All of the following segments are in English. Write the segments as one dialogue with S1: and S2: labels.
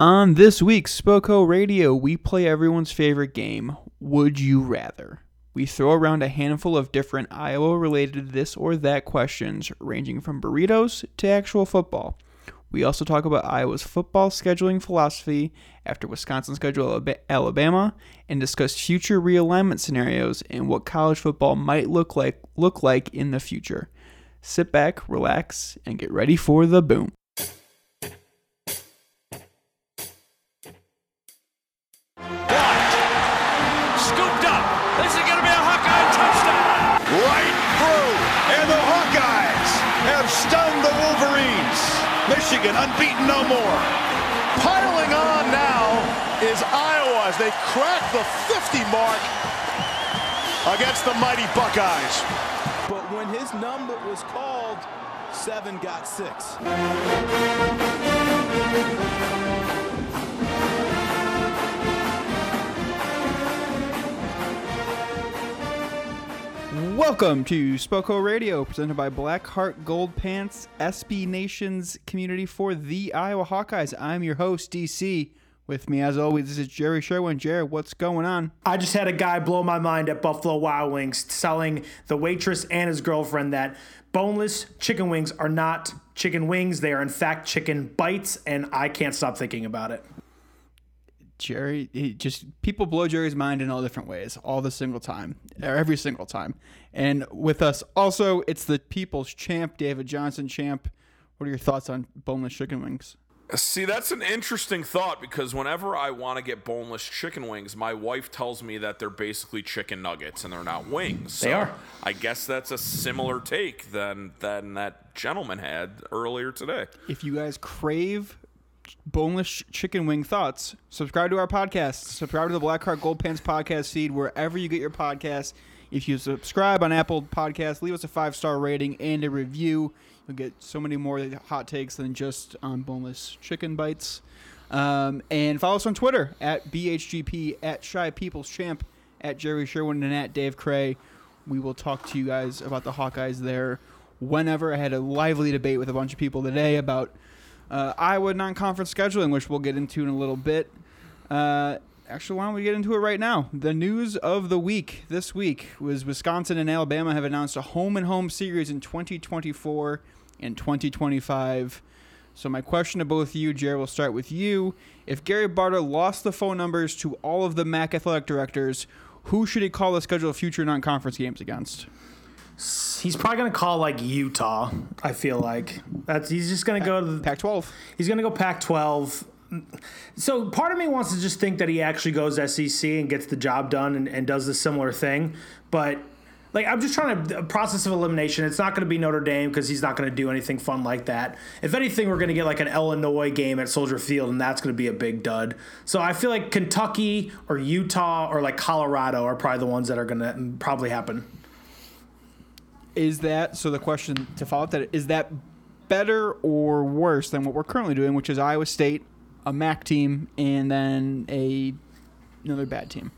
S1: On this week's Spoko Radio, we play everyone's favorite game, Would You Rather? We throw around a handful of different Iowa related this or that questions, ranging from burritos to actual football. We also talk about Iowa's football scheduling philosophy after Wisconsin schedule Alabama and discuss future realignment scenarios and what college football might look like look like in the future. Sit back, relax, and get ready for the boom.
S2: Michigan unbeaten no more.
S3: Piling on now is Iowa as they crack the 50 mark against the mighty Buckeyes.
S4: But when his number was called, seven got six.
S1: Welcome to Spoko Radio, presented by Blackheart Gold Pants, SB Nation's community for the Iowa Hawkeyes. I'm your host, DC. With me, as always, this is Jerry Sherwin. Jerry, what's going on?
S5: I just had a guy blow my mind at Buffalo Wild Wings telling the waitress and his girlfriend that boneless chicken wings are not chicken wings. They are, in fact, chicken bites, and I can't stop thinking about it.
S1: Jerry, he just people blow Jerry's mind in all different ways, all the single time, or every single time. And with us, also, it's the people's champ, David Johnson, champ. What are your thoughts on boneless chicken wings?
S6: See, that's an interesting thought because whenever I want to get boneless chicken wings, my wife tells me that they're basically chicken nuggets and they're not wings.
S5: They
S6: So
S5: are.
S6: I guess that's a similar take than than that gentleman had earlier today.
S1: If you guys crave boneless chicken wing thoughts, subscribe to our podcast. Subscribe to the Black Heart Gold Pants podcast feed wherever you get your podcasts. If you subscribe on Apple Podcasts, leave us a five star rating and a review. You'll get so many more hot takes than just on boneless chicken bites. Um, and follow us on Twitter at BHGP, at Shy People's Champ, at Jerry Sherwin, and at Dave Cray. We will talk to you guys about the Hawkeyes there whenever. I had a lively debate with a bunch of people today about uh, Iowa non-conference scheduling, which we'll get into in a little bit. Uh, actually, why don't we get into it right now? The news of the week this week was Wisconsin and Alabama have announced a home and home series in 2024 and 2025. So my question to both of you, Jared, will start with you. If Gary Barta lost the phone numbers to all of the MAC athletic directors, who should he call to schedule future non-conference games against?
S5: He's probably going to call like Utah, I feel like. That's He's just going to go to the
S1: Pac-12.
S5: He's going to go Pac 12. So part of me wants to just think that he actually goes SEC and gets the job done and, and does a similar thing. But like I'm just trying to process of elimination. It's not going to be Notre Dame because he's not going to do anything fun like that. If anything, we're going to get like an Illinois game at Soldier Field, and that's going to be a big dud. So I feel like Kentucky or Utah or like Colorado are probably the ones that are going to mm, probably happen.
S1: Is that so the question to follow up that is that better or worse than what we're currently doing which is iowa state a mac team and then a another bad team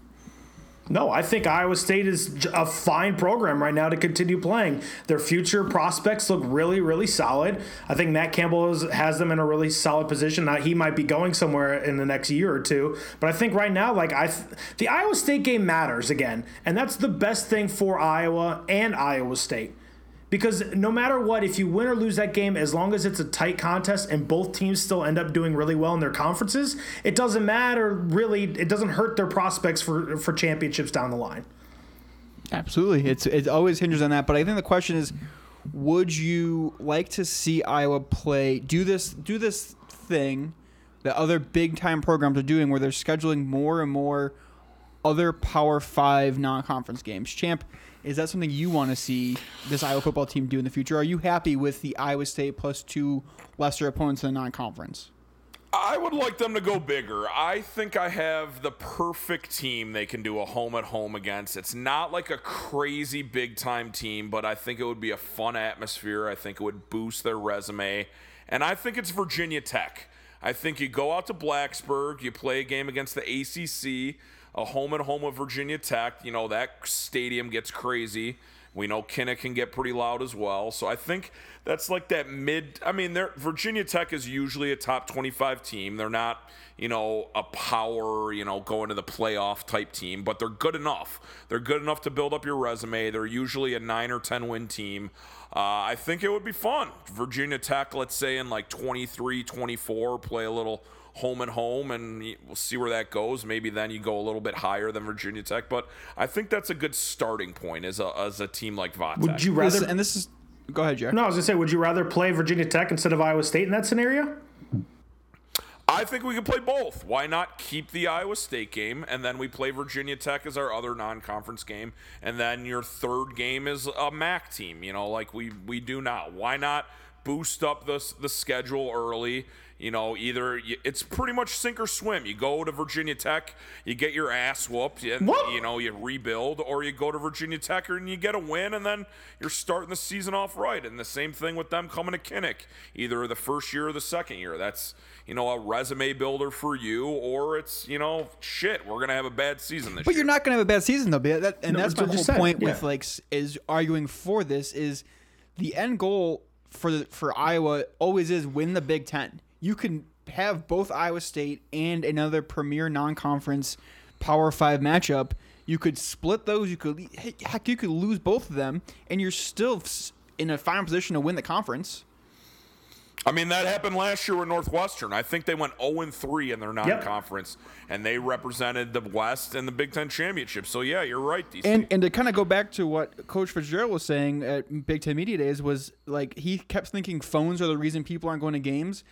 S5: No, I think Iowa State is a fine program right now to continue playing. Their future prospects look really, really solid. I think Matt Campbell is, has them in a really solid position. Now he might be going somewhere in the next year or two, but I think right now, like I, the Iowa State game matters again, and that's the best thing for Iowa and Iowa State. Because no matter what, if you win or lose that game, as long as it's a tight contest and both teams still end up doing really well in their conferences, it doesn't matter really. It doesn't hurt their prospects for for championships down the line.
S1: absolutely it's it always hinges on that but i think the question is would you like to see iowa play do this do this thing that other big time programs are doing where they're scheduling more and more other Power Five non-conference games. Champ, is that something you want to see this Iowa football team do in the future? Are you happy with the Iowa State plus two lesser opponents in the non-conference?
S6: I would like them to go bigger. I think I have the perfect team they can do a home at home against. It's not like a crazy big time team, but I think it would be a fun atmosphere. I think it would boost their resume. And I think it's Virginia Tech. I think you go out to Blacksburg, you play a game against the ACC, a home and home of Virginia Tech. You know, that stadium gets crazy. We know Kinnick can get pretty loud as well. So I think that's like that mid. I mean, Virginia Tech is usually a top 25 team. They're not, you know, a power, you know, going to the playoff type team, but they're good enough. They're good enough to build up your resume. They're usually a nine or 10 win team. Uh, I think it would be fun. Virginia Tech, let's say in like 23, 24, play a little home and home, and we'll see where that goes. Maybe then you go a little bit higher than Virginia Tech, but I think that's a good starting point as a as a team like Vatech.
S5: Would you rather?
S1: This, and this is go ahead, Jared.
S5: No, I was gonna say, would you rather play Virginia Tech instead of Iowa State in that scenario?
S6: I think we could play both. Why not keep the Iowa State game and then we play Virginia Tech as our other non-conference game, and then your third game is a MAC team. You know, like we we do now. Why not boost up the the schedule early? You know, either it's pretty much sink or swim. You go to Virginia Tech, you get your ass whooped, and
S5: what?
S6: you know you rebuild, or you go to Virginia Tech and you get a win, and then you're starting the season off right. And the same thing with them coming to Kinnick, either the first year or the second year. That's you know a resume builder for you, or it's you know shit, we're gonna have a bad season this
S1: but
S6: year. But
S1: you're not gonna have a bad season though. That, and no, that's my whole point
S5: yeah.
S1: with like is arguing for this is the end goal for the, for Iowa always is win the Big Ten you can have both Iowa State and another premier non-conference Power Five matchup. You could split those. You could heck, you could lose both of them, and you're still in a fine position to win the conference.
S6: I mean, that happened last year with Northwestern. I think they went 0 3 in their non conference, yep. and they represented the West in the Big Ten championship. So, yeah, you're right, DC.
S1: And, and to kind of go back to what Coach Fitzgerald was saying at Big Ten Media Days, was like he kept thinking phones are the reason people aren't going to games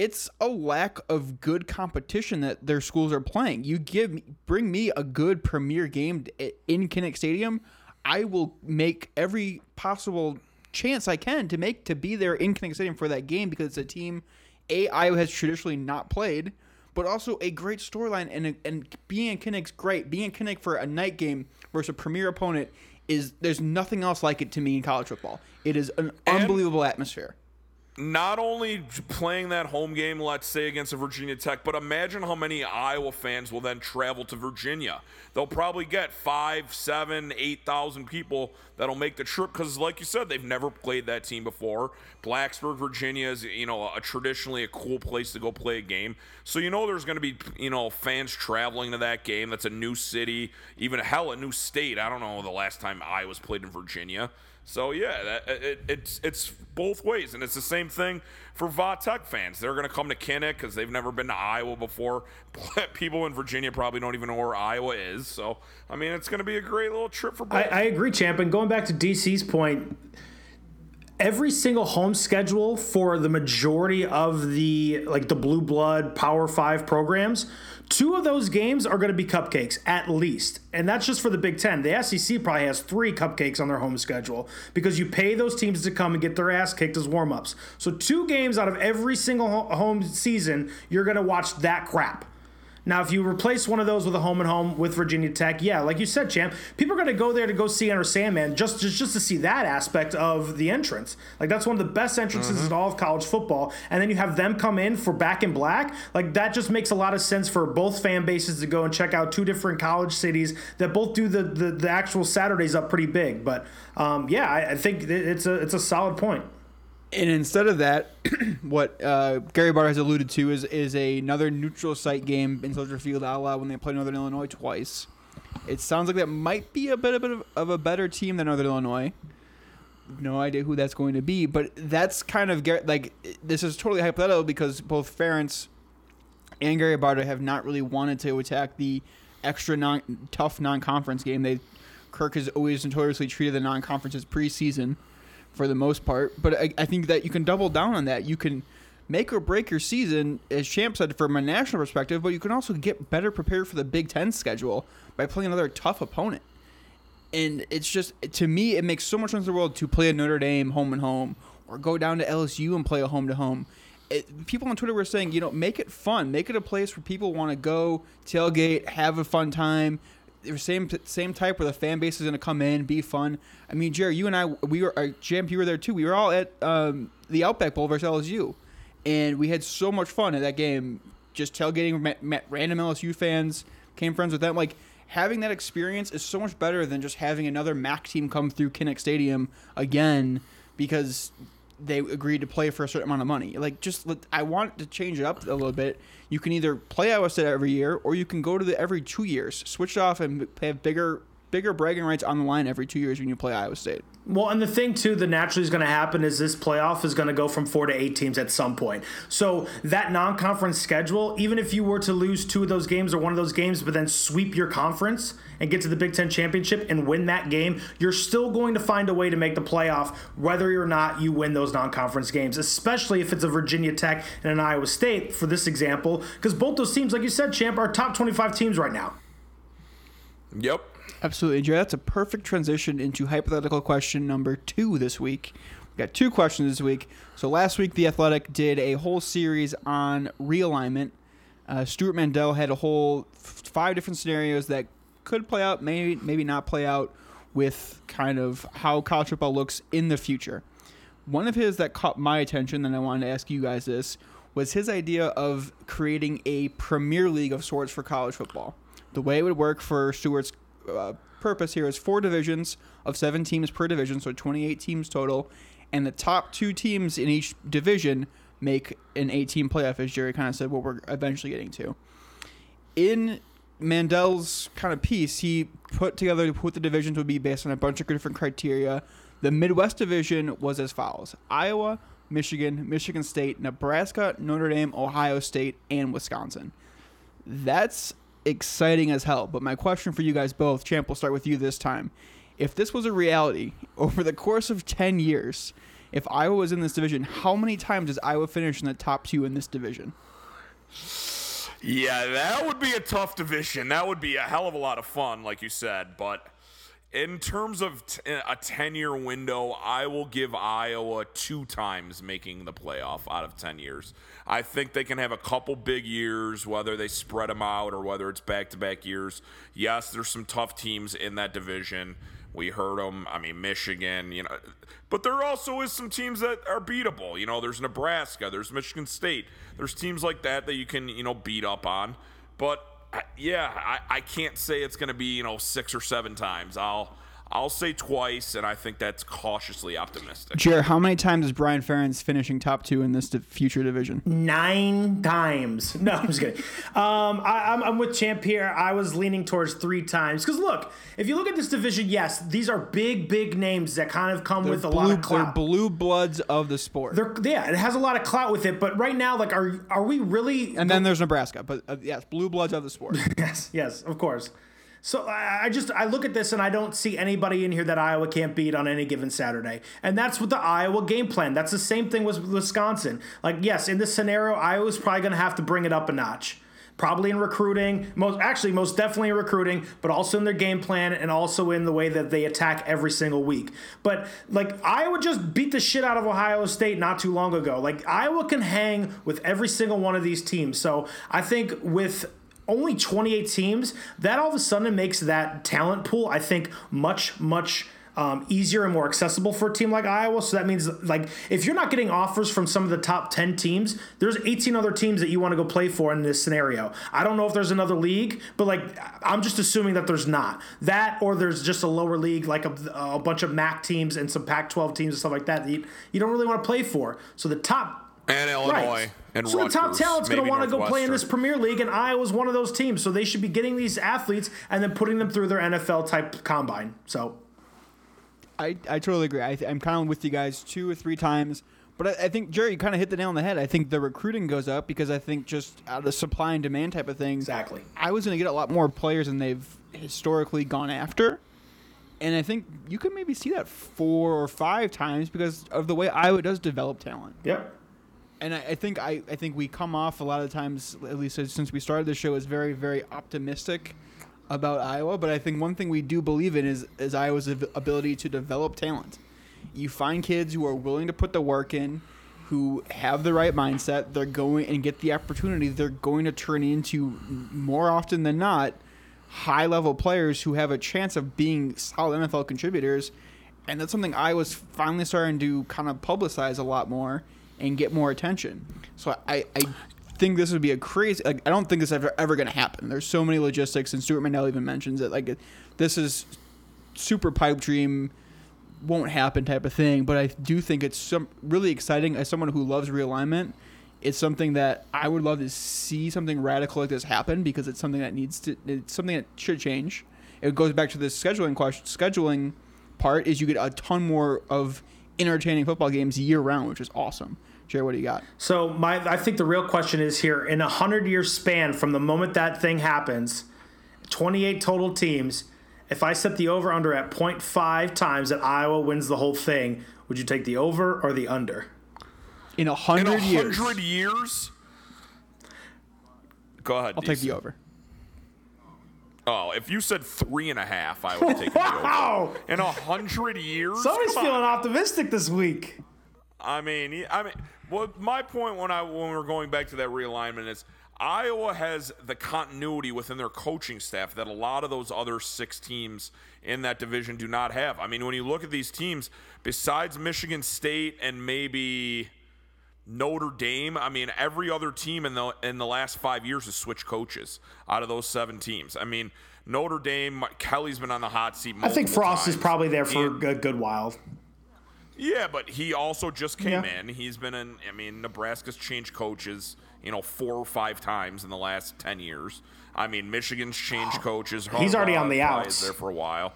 S1: it's a lack of good competition that their schools are playing. You give me, bring me a good premier game in Kinnick Stadium, I will make every possible chance I can to make to be there in Kinnick Stadium for that game because it's a team a Iowa has traditionally not played, but also a great storyline and and being in Kinnick's great. Being in Kinnick for a night game versus a premier opponent is there's nothing else like it to me in college football. It is an and, unbelievable atmosphere
S6: not only playing that home game, let's say against Virginia Tech, but imagine how many Iowa fans will then travel to Virginia. They'll probably get five, seven, eight thousand people that'll make the trip because, like you said, they've never played that team before. Blacksburg, Virginia is you know a, traditionally a cool place to go play a game, so you know there's going to be you know fans traveling to that game. That's a new city, even hell, a new state. I don't know the last time Iowa's played in Virginia. So yeah, that, it, it's it's both ways, and it's the same thing for Vatech fans. They're going to come to Kinnick because they've never been to Iowa before. People in Virginia probably don't even know where Iowa is. So I mean, it's going to be a great little trip for both.
S5: I, I agree, champ. And going back to DC's point, every single home schedule for the majority of the like the blue blood power five programs two of those games are going to be cupcakes at least. And that's just for the big ten. The sec probably has three cupcakes on their home schedule because you pay those teams to come and get their ass kicked as warm-ups. So two games out of every single home season you're going to watch that crap now, if you replace one of those with a home and home with Virginia Tech, yeah, like you said, champ, people are going to go there to go see Enter Sandman just, just just to see that aspect of the entrance. Like that's one of the best entrances mm-hmm. in all of college football. And then you have them come in for Back in Black. Like that just makes a lot of sense for both fan bases to go and check out two different college cities that both do the the, the actual Saturdays up pretty big. But um, yeah, I, I think it's a it's a solid point.
S1: And instead of that, what uh, Gary Barta has alluded to is is another neutral site game in Soldier Field, a la when they play Northern Illinois twice. It sounds like that might be a bit, a bit of, of a better team than Northern Illinois. No idea who that's going to be, but that's kind of like this is totally hypothetical because both Ferentz and Gary Barta have not really wanted to attack the extra non tough non conference game. They Kirk has always notoriously treated the non conferences preseason for the most part. But I, I, think that you can double down on that. You can make or break your season, as Champ said, from a national perspective, but you can also get better prepared for the Big Ten schedule by playing another tough opponent. And it's just, to me, it makes so much sense in the world to play a Notre Dame home and home or go down to LSU and play a home to home. people on Twitter were saying, you know, make it fun, make it a place where people want to go tailgate, have a fun time. Same same type where the fan base is going to come in, be fun. I mean, Jerry, you and I, we were, uh, Jamp, you were there too. We were all at um, the Outback Bowl versus LSU, and we had so much fun at that game. Just tailgating, met, met random LSU fans, came friends with them. Like having that experience is so much better than just having another MAC team come through Kinnick Stadium again because they agreed to play for a certain amount of money. Like, just I want to change it up a little bit. You can either play Iowa State every year, or you can go to the every two years, switch it off, and have bigger bigger bragging rights on the line every two years when you play Iowa State.
S5: Well, and the thing too that naturally is going to happen is this playoff is going to go from four to eight teams at some point. So that non-conference schedule, even if you were to lose two of those games or one of those games, but then sweep your conference and get to the Big Ten championship and win that game, you're still going to find a way to make the playoff, whether or not you win those non-conference games. Especially if it's a Virginia Tech and an Iowa State, for this example, because both those teams, like you said, champ, are top 25 teams right now.
S6: Yep.
S1: Absolutely, Jay. That's a perfect transition into hypothetical question number two this week. We got two questions this week. So last week, the Athletic did a whole series on realignment. Uh, Stewart Mandel had a whole f- five different scenarios that could play out, maybe maybe not play out, with kind of how college football looks in the future. One of his that caught my attention, and I wanted to ask you guys this, was his idea of creating a Premier League of sorts for college football. The way it would work for Stewart's uh, purpose here is four divisions of seven teams per division, so 28 teams total, and the top two teams in each division make an 18 playoff, as Jerry kind of said, what we're eventually getting to. In Mandel's kind of piece, he put together what the divisions would be based on a bunch of different criteria. The Midwest division was as follows Iowa, Michigan, Michigan State, Nebraska, Notre Dame, Ohio State, and Wisconsin. That's exciting as hell. But my question for you guys both, Champ, we'll start with you this time. If this was a reality over the course of 10 years, if Iowa was in this division, how many times does Iowa finish in the top two in this division?
S6: Yeah, that would be a tough division. That would be a hell of a lot of fun, like you said. But in terms of t- a 10 year window, I will give Iowa two times making the playoff out of 10 years. I think they can have a couple big years, whether they spread them out or whether it's back to back years. Yes, there's some tough teams in that division. We heard them. I mean, Michigan, you know, but there also is some teams that are beatable. You know, there's Nebraska, there's Michigan State, there's teams like that that you can, you know, beat up on. But yeah, I, I can't say it's going to be, you know, six or seven times. I'll I'll say twice, and I think that's cautiously optimistic.
S1: Jared, how many times is Brian Ferentz finishing top two in this di- future division?
S5: Nine times. No, I'm just kidding. Um, I, am with Champ here. I was leaning towards three times because look, if you look at this division, yes, these are big, big names that kind of come
S1: They're
S5: with a
S1: blue,
S5: lot of clout.
S1: They're blue bloods of the sport.
S5: They're, yeah, it has a lot of clout with it. But right now, like, are are we really?
S1: and then there's Nebraska, but uh, yes, blue bloods of the sport.
S5: yes, yes, of course. So I just I look at this and I don't see anybody in here that Iowa can't beat on any given Saturday. And that's with the Iowa game plan. That's the same thing with Wisconsin. Like yes, in this scenario, Iowa's probably going to have to bring it up a notch. Probably in recruiting, most actually most definitely in recruiting, but also in their game plan and also in the way that they attack every single week. But like Iowa just beat the shit out of Ohio State not too long ago. Like Iowa can hang with every single one of these teams. So I think with only 28 teams, that all of a sudden makes that talent pool, I think, much, much um, easier and more accessible for a team like Iowa. So that means, like, if you're not getting offers from some of the top 10 teams, there's 18 other teams that you want to go play for in this scenario. I don't know if there's another league, but, like, I'm just assuming that there's not. That or there's just a lower league, like a, a bunch of MAC teams and some Pac 12 teams and stuff like that that you, you don't really want to play for. So the top
S6: and Illinois
S5: Right.
S6: and
S5: so
S6: Rutgers,
S5: the top talent's going to want to go play in this Premier League, and Iowa's one of those teams. So they should be getting these athletes and then putting them through their NFL type combine. So
S1: I, I totally agree. I, I'm kind of with you guys two or three times. But I, I think, Jerry, you kind of hit the nail on the head. I think the recruiting goes up because I think just out of the supply and demand type of thing,
S5: Exactly.
S1: I was going to get a lot more players than they've historically gone after. And I think you could maybe see that four or five times because of the way Iowa does develop talent.
S5: yep.
S1: And I, I think I, I think we come off a lot of times, at least since we started the show, as very very optimistic about Iowa. But I think one thing we do believe in is is Iowa's ability to develop talent. You find kids who are willing to put the work in, who have the right mindset. They're going and get the opportunity. They're going to turn into more often than not high level players who have a chance of being solid NFL contributors. And that's something I was finally starting to kind of publicize a lot more and get more attention. So I, I think this would be a crazy. Like, I don't think this is ever, ever going to happen. There's so many logistics, and Stewart Mandel even mentions it. Like, this is super pipe dream, won't happen type of thing. But I do think it's some really exciting as someone who loves realignment. It's something that I would love to see something radical like this happen because it's something that needs to. It's something that should change. It goes back to the scheduling question. Scheduling part is you get a ton more of entertaining football games year round, which is awesome. Jared, what do you got?
S5: So my, I think the real question is here: in a hundred year span from the moment that thing happens, twenty eight total teams. If I set the over under at 0.5 times that Iowa wins the whole thing, would you take the over or the under?
S1: In a hundred years.
S6: In a hundred years. Go ahead.
S1: I'll take the over.
S6: Oh, if you said three and a half, I would take the over.
S5: Wow!
S6: In a hundred years.
S5: Somebody's
S6: Come on.
S5: feeling optimistic this week.
S6: I mean, I mean, well, my point when I when we're going back to that realignment is Iowa has the continuity within their coaching staff that a lot of those other six teams in that division do not have. I mean, when you look at these teams, besides Michigan State and maybe Notre Dame, I mean, every other team in the in the last five years has switched coaches out of those seven teams. I mean, Notre Dame, Kelly's been on the hot seat.
S5: I think Frost is probably there for
S6: And-
S5: a good while.
S6: Yeah, but he also just came
S5: Yeah.
S6: in. He's been in. I mean, Nebraska's changed coaches, you know, four or five times in the last ten years. I mean, Michigan's changed coaches.
S5: He's already on the outs.
S6: there for a while.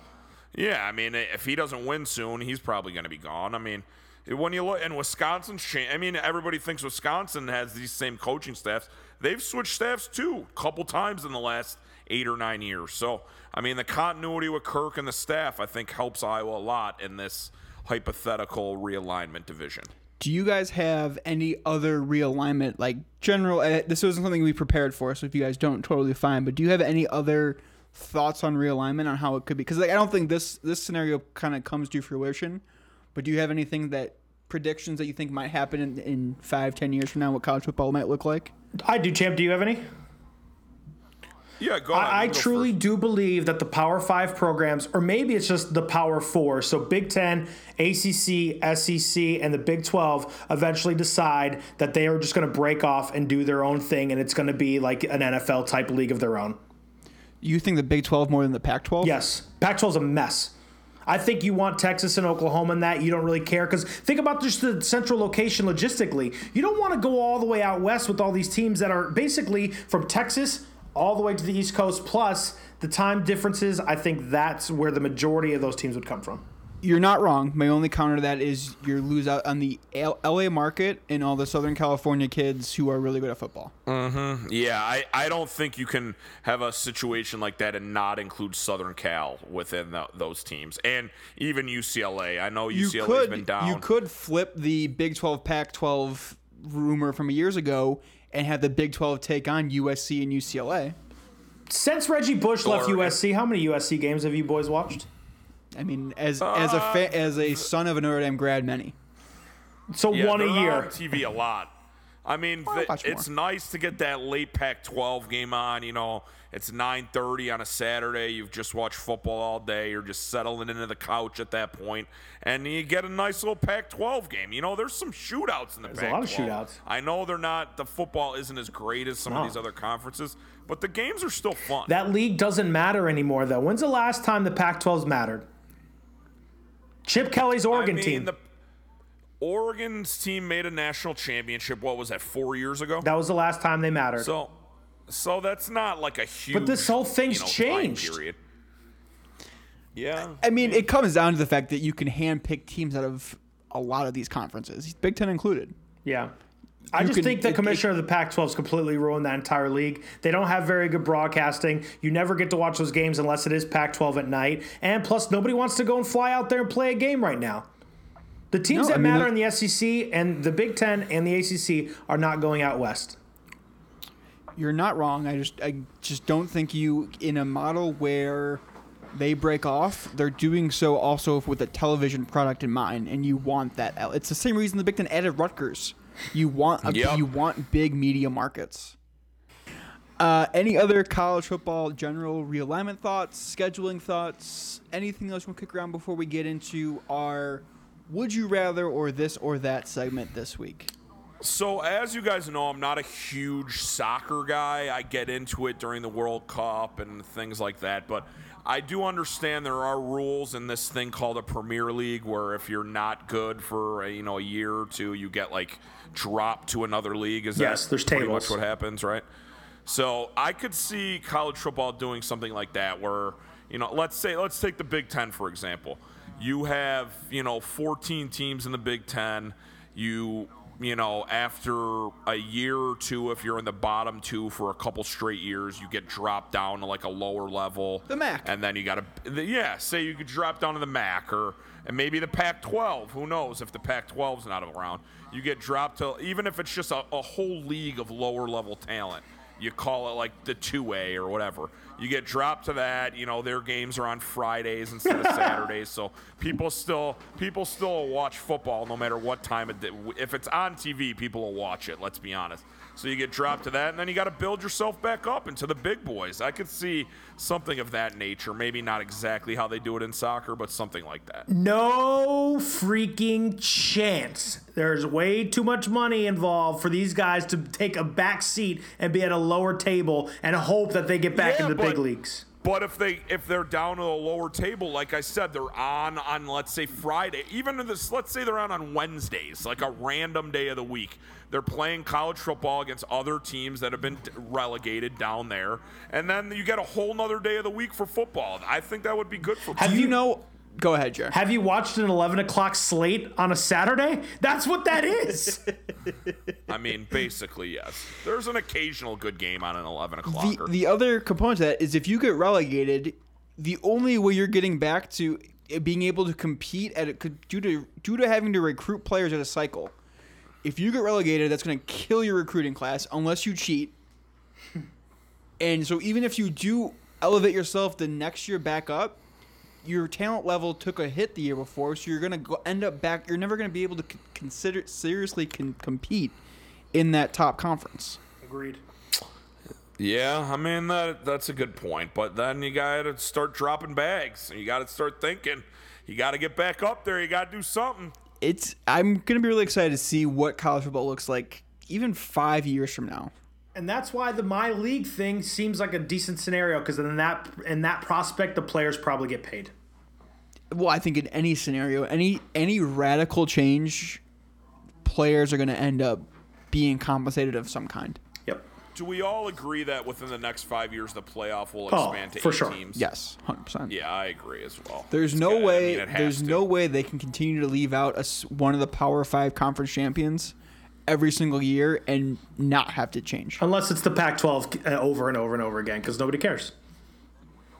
S6: Yeah, I mean, if he doesn't win soon, he's probably going to be gone. I mean, when you look and Wisconsin's changed. I mean, everybody thinks Wisconsin has these same coaching staffs. They've switched staffs too, a couple times in the last eight or nine years. So, I mean, the continuity with Kirk and the staff, I think, helps Iowa a lot in this hypothetical realignment division.
S1: Do you guys have any other realignment, like general? Uh, this wasn't something we prepared for, so if you guys don't, totally fine. But do you have any other thoughts on realignment on how it could be? Because like, I don't think this this scenario kind of comes to fruition. But do you have anything that predictions that you think might happen in, in five, ten years from now? What college football might look like?
S5: I do, champ. Do you have any?
S6: Yeah, go ahead.
S5: I, I
S6: go
S5: truly
S6: first.
S5: do believe that the Power Five programs, or maybe it's just the Power Four, so Big Ten, ACC, SEC, and the Big 12 eventually decide that they are just going to break off and do their own thing, and it's going to be like an NFL type league of their own.
S1: You think the Big Twelve more than the Pac twelve?
S5: Yes, Pac 12 is a mess. I think you want Texas and Oklahoma in that. You don't really care because think about just the central location logistically. You don't want to go all the way out west with all these teams that are basically from Texas all the way to the East Coast, plus the time differences. I think that's where the majority of those teams would come from.
S1: You're not wrong. My only counter to that is you lose out on the L- LA market and all the Southern California kids who are really good at football. Mm-hmm.
S6: Yeah, I, I don't think you can have a situation like that and not include Southern Cal within the, those teams, and even UCLA. I know
S1: you
S6: UCLA's
S1: could
S6: been down.
S1: you could flip the Big 12 Pac 12 rumor from years ago and have the Big 12 take on USC and UCLA.
S5: Since Reggie Bush left USC, how many USC games have you boys watched?
S1: I mean, as as a
S6: Uh,
S1: fa- as a son of a Notre Dame grad, many.
S5: So
S6: Yeah,
S5: one a year.
S6: on TV a lot. I mean,
S1: I'll
S6: it's nice to get that late Pac-12 game on. You know, it's 9:30 on a Saturday. You've just watched football all day. You're just settling into the couch at that point, and you get a nice little Pac-12 game. You know, there's some shootouts in the
S5: There's a
S6: Pac-12.
S5: a lot of shootouts.
S6: I know they're not. The football isn't as great as some
S5: No.
S6: of these other conferences, but the games are still fun.
S5: That league doesn't matter anymore, though. When's the last time the Pac 12's mattered? Chip Kelly's Oregon
S6: I mean,
S5: team.
S6: The, Oregon's team made a national championship. What was that? Four years ago.
S5: that was the last time they mattered.
S6: So, so that's not like a huge.
S5: But this whole thing's
S6: you know,
S5: changed.
S6: Time period. Yeah.
S1: I mean, it comes down to the fact that you can handpick teams out of a lot of these conferences, Big Ten included.
S5: Yeah. I
S1: You
S5: just
S1: can-
S5: think the
S1: it-
S5: commissioner of the Pac 12's completely ruined that entire league. They don't have very good broadcasting. You never get to watch those games unless it is Pac 12 at night. And plus, nobody wants to go and fly out there and play a game right now. The teams
S1: No,
S5: that
S1: I mean,
S5: matter
S1: the-
S5: in the SEC and the Big Ten and the ACC are not going out west.
S1: You're not wrong. I just I just don't think you in a model where they break off, they're doing so also with a television product in mind, and you want that. el- It's the same reason the Big Ten added Rutgers You want a,
S6: Yep.
S1: you want big media markets. Uh, any other college football general realignment thoughts, scheduling thoughts, anything else you want to kick around before we get into our would you rather or this or that segment this week?
S6: So, as you guys know, I'm not a huge soccer guy. I get into it during the World Cup and things like that, but I do understand there are rules in this thing called a Premier League where if you're not good for you know a year or two, you get like dropped to another league. Is
S5: Yes,
S6: that
S5: there's
S6: pretty
S5: tables.
S6: much what happens, right? So I could see college football doing something like that, where you know, let's say, let's take the Big Ten for example. You have you know 14 teams in the Big Ten. You you know after a year or two, if you're in the bottom two for a couple straight years, you get dropped down to like a lower level.
S1: The MAC.
S6: and then you got to yeah, say you could drop down to the MAC or and maybe the Pac-12. Who knows if the Pac-12's not around? You get dropped to even if it's just a, a whole league of lower level talent you call it like the 2A or whatever. You get dropped to that, you know, their games are on Fridays instead of Saturdays, so people still people still watch football no matter what time of day. If it's on TV, people will watch it, let's be honest. So you get dropped to that and then you got to build yourself back up into the big boys. I could see something of that nature, maybe not exactly how they do it in soccer, but something like that.
S5: No freaking chance. There's way too much money involved for these guys to take a back seat and be at a lower table and hope that they get back
S6: Yeah,
S5: in the big leagues.
S6: But if they if they're down to the lower table, like I said, they're on on let's say Friday. Even this, let's say they're on on Wednesdays, like a random day of the week. They're playing college football against other teams that have been relegated down there, and then you get a whole nother day of the week for football. I think that would be good for.
S1: Do you know? Go ahead, Jared.
S5: Have you watched an 11 o'clock slate on a Saturday? That's what that is.
S6: I mean, basically, yes. There's an occasional good game on an 11
S1: the, the other component to that is if you get relegated, the only way you're getting back to eh, being able to compete at it due to due to having to recruit players at a cycle. If you get relegated, that's going to kill your recruiting class unless you cheat. and so even if you do elevate yourself the next year back up, your talent level took a hit the year before, so you're going to go, end up back. You're never going to be able to c- consider seriously can compete in that top conference.
S5: Agreed.
S6: Yeah, I mean that that's a good point, but then you got to start dropping bags. You got to start thinking. You got to get back up there. You got to do something.
S1: It's I'm gonna be really excited to see what college football looks like even five years from now.
S5: And that's why the my league thing seems like a decent scenario because in that in that prospect the players probably get paid.
S1: Well, I think in any scenario, any any radical change, players are gonna end up being compensated of some kind.
S5: Yep.
S6: Do we all agree that within the next five years the playoff will
S5: Oh,
S6: expand to
S5: for
S6: eight
S5: sure.
S6: teams?
S1: Yes, hundred percent.
S6: Yeah, I agree as well.
S1: There's
S6: It's
S1: no
S6: gotta- I
S1: way.
S6: mean,
S1: there's
S6: to.
S1: no way they can continue to leave out a s one of the Power Five conference champions every single year and not have to change.
S5: Unless it's the Pac-12 uh, over and over and over again because nobody cares.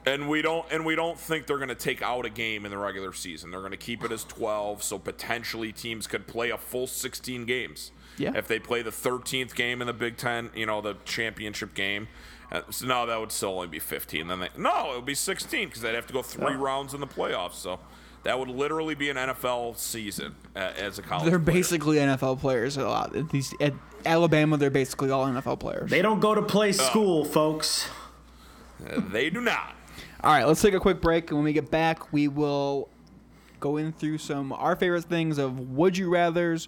S6: And we don't and we don't think they're going to take out a game in the regular season. They're going to keep it as 12 so potentially teams could play a full 16 games.
S1: Yeah.
S6: If they play the 13th game in the Big 10, you know, the championship game. Uh, so no, that would still only be 15. Then they No, it would be 16 cuz they'd have to go 3
S5: Yeah.
S6: rounds in the playoffs. So that would literally be an NFL season uh, as a college
S1: They're
S6: player.
S1: basically NFL players a lot. At these at Alabama, they're basically all NFL players.
S5: They don't go to play school, folks.
S6: Uh, they do not.
S1: All right, let's take a quick break, and when we get back, we will go in through some our favorite things of would you rather's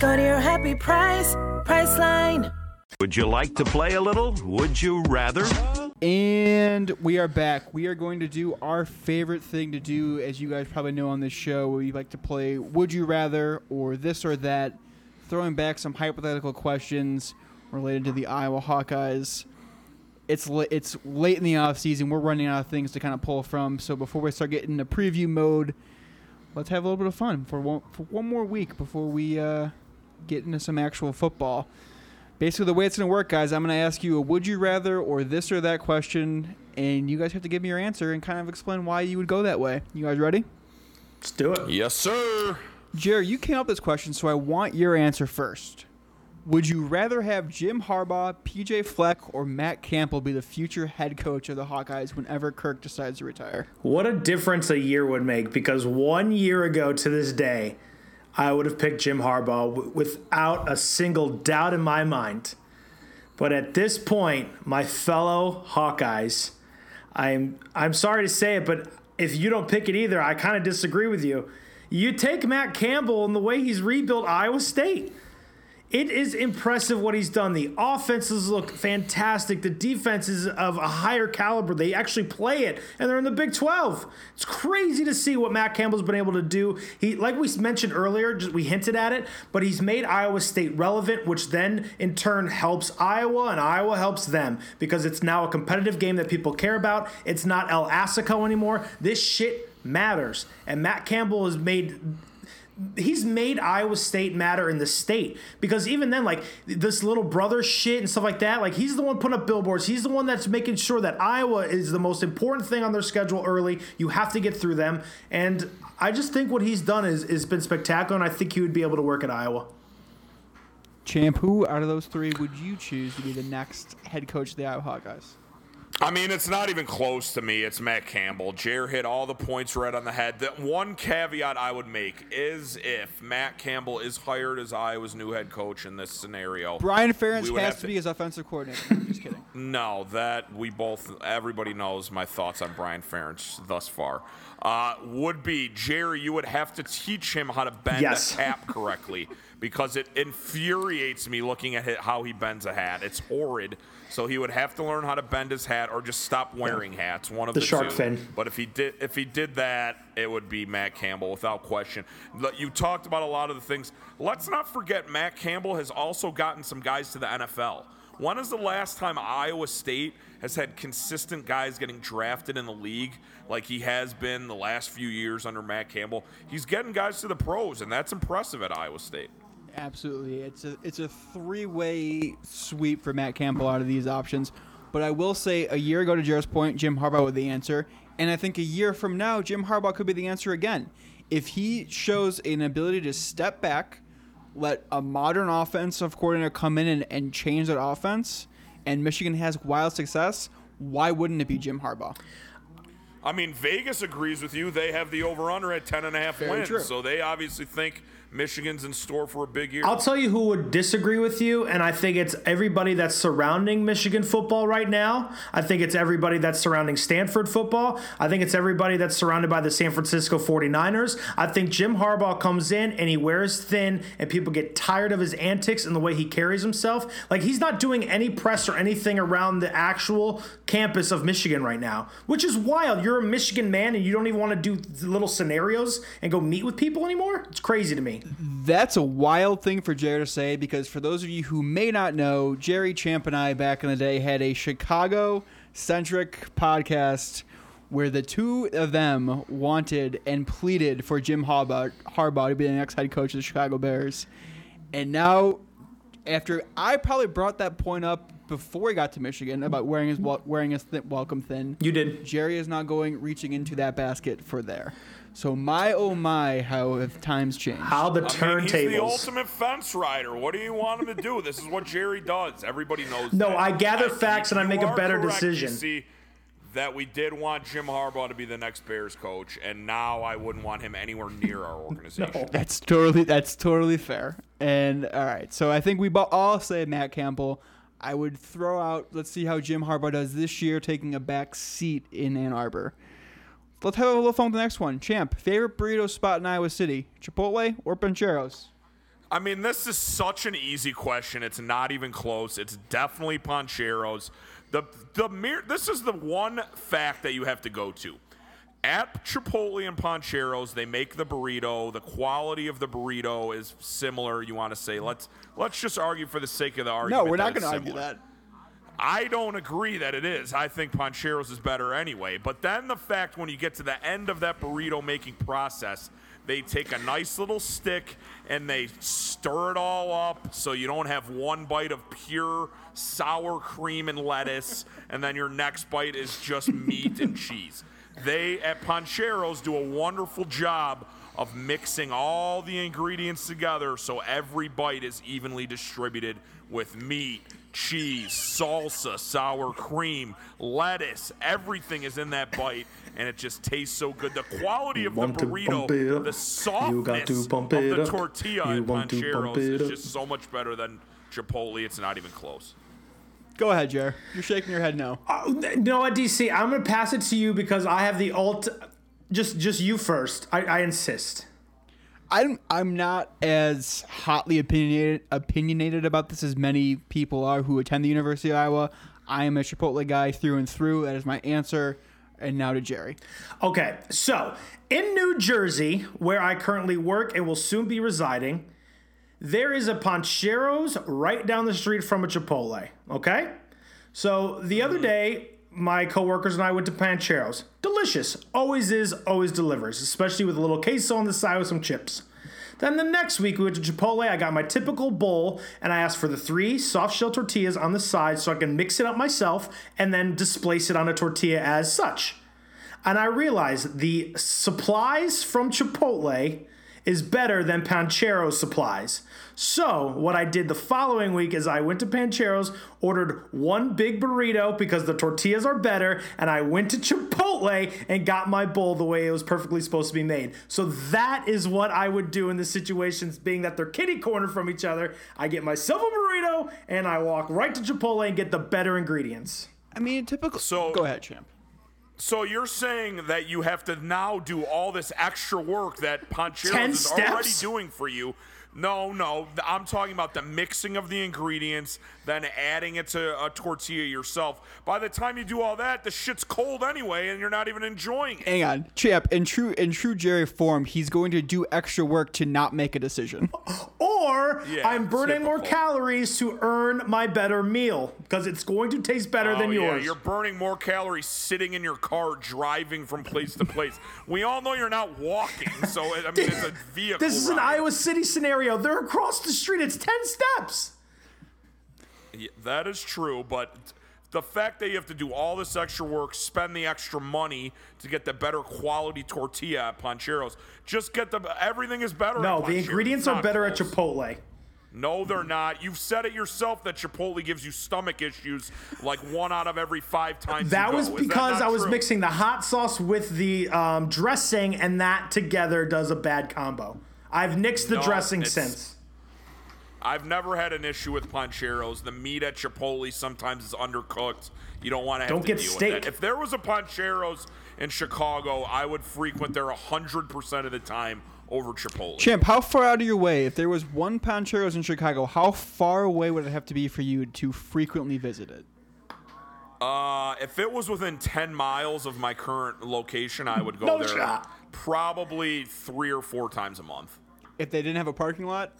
S7: Go to your happy price, Priceline.
S8: Would you like to play a little? Would you rather?
S1: And we are back. We are going to do our favorite thing to do, as you guys probably know on this show. We like to play Would You Rather or This or That, throwing back some hypothetical questions related to the Iowa Hawkeyes. It's la- it's late in the off season. We're running out of things to kind of pull from. So before we start getting into preview mode, let's have a little bit of fun for one for one more week before we uh, get into some actual football. Basically, the way it's going to work, guys, I'm going to ask you a would you rather or this or that question, and you guys have to give me your answer and kind of explain why you would go that way. You guys ready?
S5: Let's do it.
S6: Yes, sir.
S1: Jerry, you came up with this question, so I want your answer first. Would you rather have Jim Harbaugh, PJ Fleck, or Matt Campbell be the future head coach of the Hawkeyes whenever Kirk decides to retire?
S5: What a difference a year would make because one year ago to this day, I would have picked Jim Harbaugh w- without a single doubt in my mind. But at this point, my fellow Hawkeyes, I'm I'm sorry to say it, but if you don't pick it either, I kind of disagree with you. You take Matt Campbell and the way he's rebuilt Iowa State. It is impressive what he's done. The offenses look fantastic. The defense is of a higher caliber. They actually play it, and they're in the Big 12. It's crazy to see what Matt Campbell's been able to do. He, like we mentioned earlier, just we hinted at it, but he's made Iowa State relevant, which then in turn helps Iowa, and Iowa helps them because it's now a competitive game that people care about. It's not El Assico anymore. This shit matters, and Matt Campbell has made he's made Iowa State matter in the state because even then, like this little brother shit and stuff like that, like he's the one putting up billboards. He's the one that's making sure that Iowa is the most important thing on their schedule early. You have to get through them, and I just think what he's done is has been spectacular, and I think he would be able to work at Iowa.
S1: Champ, who out of those three would you choose to be the next head coach of the Iowa Hawkeyes?
S6: I mean, it's not even close to me. It's Matt Campbell. Jer hit all the points right on the head. The one caveat I would make is if Matt Campbell is hired as Iowa's new head coach in this scenario.
S1: Brian Ferentz has
S6: have
S1: to be his offensive coordinator. I'm just kidding.
S6: No, that we both, everybody knows my thoughts on Brian Ferentz thus far. Uh, would be Jerry, you would have to teach him how to bend
S5: Yes.
S6: a cap correctly because it infuriates me looking at how he bends a hat. It's horrid. So he would have to learn how to bend his hat or just stop wearing hats. One of
S5: The
S6: the,
S5: shark
S6: two.
S5: fin.
S6: But if he did, if he did that, it would be Matt Campbell without question. You talked about a lot of the things. Let's not forget Matt Campbell has also gotten some guys to the NFL. When is the last time Iowa State has had consistent guys getting drafted in the league like he has been the last few years under Matt Campbell? He's getting guys to the pros, and that's impressive at Iowa State.
S1: Absolutely, it's a it's a three way sweep for Matt Campbell out of these options. But I will say, a year ago to Jared's point, Jim Harbaugh was the answer, and I think a year from now, Jim Harbaugh could be the answer again. If he shows an ability to step back, let a modern offensive coordinator come in and, and change that offense, and Michigan has wild success, why wouldn't it be Jim Harbaugh?
S6: I mean, Vegas agrees with you. They have the over under at 10 and a half
S1: Very
S6: wins.
S1: true.
S6: So they obviously think Michigan's in store for a big year.
S5: I'll tell you who would disagree with you, and I think it's everybody that's surrounding Michigan football right now. I think it's everybody that's surrounding Stanford football. I think it's everybody that's surrounded by the San Francisco 49ers. I think Jim Harbaugh comes in and he wears thin, and people get tired of his antics and the way he carries himself. Like, he's not doing any press or anything around the actual campus of Michigan right now, which is wild. You're a Michigan man and you don't even want to do little scenarios and go meet with people anymore? It's crazy to me.
S1: That's a wild thing for Jerry to say because for those of you who may not know, Jerry Champ and I back in the day had a Chicago centric podcast where the two of them wanted and pleaded for Jim Harbaugh, Harbaugh to be the next head coach of the Chicago Bears. And now, after I probably brought that point up before he got to Michigan about wearing his wearing his th- welcome thin,
S5: You did.
S1: Jerry is not going reaching into that basket for there. So my oh my, how have times changed?
S5: How the
S6: I mean, he's the ultimate fence rider. What do you want him to do? This is what Jerry does. Everybody knows.
S5: No,
S6: that.
S5: I gather facts and I
S6: you
S5: make a
S6: are
S5: better
S6: correct,
S5: decision.
S6: DC, that we did want Jim Harbaugh to be the next Bears coach, and now I wouldn't want him anywhere near our organization.
S1: That's totally that's totally fair. And all right, so I think we bo- all say Matt Campbell. I would throw out. Let's see how Jim Harbaugh does this year, taking a back seat in Ann Arbor. Let's have a little fun with the next one. Champ, favorite burrito spot in Iowa City: Chipotle or Pancheros?
S6: I mean, this is such an easy question. It's not even close. It's definitely Pancheros. The the mere this is the one fact that you have to go to. At Chipotle and Pancheros, they make the burrito. The quality of the burrito is similar. You want to say let's let's just argue for the sake of the argument.
S1: No,
S6: we're
S1: not going to argue that.
S6: I don't agree that it is. I think Pancheros is better anyway. But then the fact when you get to the end of that burrito making process, they take a nice little stick and they stir it all up so you don't have one bite of pure sour cream and lettuce, and then your next bite is just meat and cheese. They at Pancheros do a wonderful job of mixing all the ingredients together so every bite is evenly distributed with meat, cheese, salsa, sour cream, lettuce. Everything is in that bite, and it just tastes so good. The quality of the
S5: want
S6: burrito,
S5: pump it up.
S6: the
S5: You got to
S6: softness of the tortilla
S5: You
S6: at
S5: want
S6: Pancheros
S5: it
S6: is
S5: up.
S6: just so much better than Chipotle. It's not even close.
S1: Go ahead, Jer. You're shaking your head now. no.
S5: Uh, you know what, DC? I'm gonna pass it to you because I have the alt. Just, just you first. I, I insist.
S1: I'm I'm not as hotly opinionated opinionated about this as many people are who attend the University of Iowa. I am a Chipotle guy through and through. That is my answer. And now to Jerry.
S5: Okay, so in New Jersey, where I currently work and will soon be residing, there is a Pancheros right down the street from a Chipotle. Okay, so the other mm-hmm. day, my coworkers and I went to Pancheros. Delicious, always is, always delivers, especially with a little queso on the side with some chips. Then the next week we went to Chipotle. I got my typical bowl and I asked for the three soft shell tortillas on the side so I can mix it up myself and then displace it on a tortilla as such. And I realized the supplies from Chipotle is better than Pancheros supplies. So, what I did the following week is I went to Pancheros, ordered one big burrito because the tortillas are better, and I went to Chipotle and got my bowl the way it was perfectly supposed to be made. So, that is what I would do in the situations, being that they're kitty corner from each other. I get myself a burrito and I walk right to Chipotle and get the better ingredients.
S1: I mean, typical.
S6: So-
S1: go ahead, champ.
S6: So you're saying that you have to now do all this extra work that Pancheros
S5: Ten
S6: is already doing for you. No, no, I'm talking about the mixing of the ingredients, then adding it to a tortilla yourself. By the time you do all that, the shit's cold anyway, and you're not even enjoying it.
S1: Hang on, champ. In true in true Jerry form, he's going to do extra work to not make a decision.
S5: Or
S6: Yeah,
S5: I'm burning more calories to earn my better meal because it's going to taste better
S6: Oh,
S5: than
S6: yeah,
S5: yours.
S6: you're burning more calories sitting in your car driving from place to place. We all know you're not walking, so I mean it's a vehicle.
S5: this is an. Iowa City scenario. They're across the street. It's 10 steps.
S6: Yeah, that is true, but the fact that you have to do all this extra work, spend the extra money to get the better quality tortilla at Pancheros, just get the everything is better.
S5: No, the ingredients are better at. Chipotle.
S6: No, they're not. You've said it yourself that Chipotle gives you stomach issues like one out of every five times.
S5: That was.
S6: Is that
S5: because I was
S6: true?
S5: mixing the hot sauce with the um, dressing, and that together does a bad combo. I've nixed the
S6: No,
S5: dressing since.
S6: I've never had an issue with Pancheros. The meat at Chipotle sometimes is undercooked. You don't want to have
S5: Don't
S6: to
S5: get
S6: deal
S5: steak.
S6: with that. If there was a Pancheros in Chicago, I would frequent there 100% of the time over Chipotle.
S1: Champ, how far out of your way, if there was one Pancheros in Chicago, how far away would it have to be for you to frequently visit it?
S6: Uh, if it was within 10 miles of my current location, I would go
S5: No
S6: there
S5: shot.
S6: Probably three or four times a month.
S1: If they didn't have a parking lot?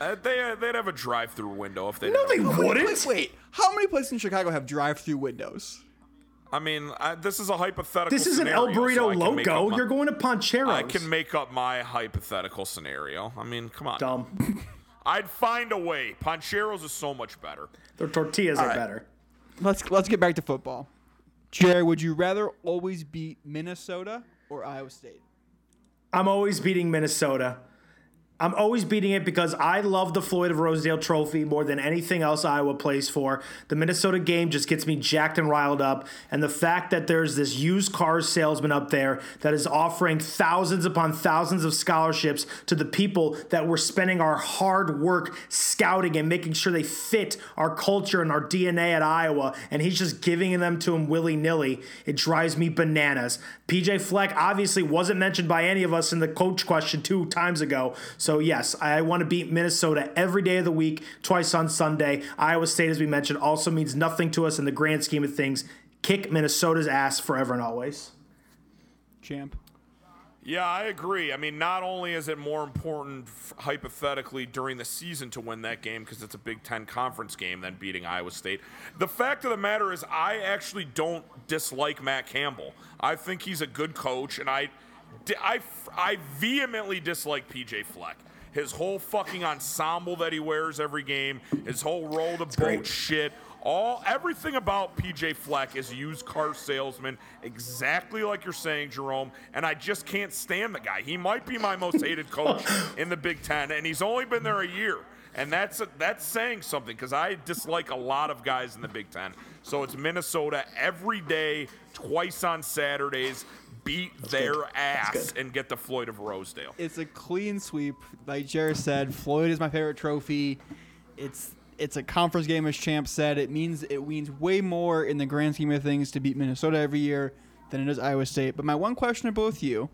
S6: Uh, they, they'd have a drive-through window if they
S5: No, they wouldn't.
S1: Wait, how many places in Chicago have drive-through windows?
S6: I mean, I, this is a hypothetical
S5: This is an El
S6: scenario, so I
S5: Burrito
S6: can
S5: Loco.
S6: my-
S5: You're going to Pancheros.
S6: I can make up my hypothetical scenario. I mean, come on.
S5: Dumb.
S6: I'd find a way. Pancheros is so much better.
S5: Their tortillas are
S1: right.
S5: better.
S1: Let's let's get back to football. Jerry, would you rather always beat Minnesota or Iowa State?
S5: I'm always beating Minnesota. I'm always beating it because I love the Floyd of Rosedale trophy more than anything else Iowa plays for. The Minnesota game just gets me jacked and riled up. And the fact that there's this used car salesman up there that is offering thousands upon thousands of scholarships to the people that we're spending our hard work scouting and making sure they fit our culture and our DNA at Iowa, and he's just giving them to him willy nilly, it drives me bananas. PJ Fleck obviously wasn't mentioned by any of us in the coach question two times ago. So, yes, I want to beat Minnesota every day of the week, twice on Sunday. Iowa State, as we mentioned, also means nothing to us in the grand scheme of things. Kick Minnesota's ass forever and always.
S1: Champ.
S6: Yeah, I agree. I mean, not only is it more important hypothetically during the season to win that game because it's a Big Ten conference game than beating Iowa State. The fact of the matter is, I actually don't dislike Matt Campbell. I think he's a good coach, and I, di- I, I vehemently dislike PJ Fleck. His whole fucking ensemble that he wears every game, his whole roll the boat
S5: great.
S6: shit. All everything about PJ Fleck is used car salesman, exactly like you're saying, Jerome. And I just can't stand the guy. He might be my most hated coach in the Big Ten, and he's only been there a year. And that's that's saying something because I dislike a lot of guys in the Big Ten. So it's Minnesota every day, twice on Saturdays. Beat their ass and get the Floyd of Rosedale.
S1: It's a clean sweep. Like Jared said, Floyd is my favorite trophy. It's it's a conference game, as Champ said. It means it means way more in the grand scheme of things to beat Minnesota every year than it does Iowa State. But my one question to both you: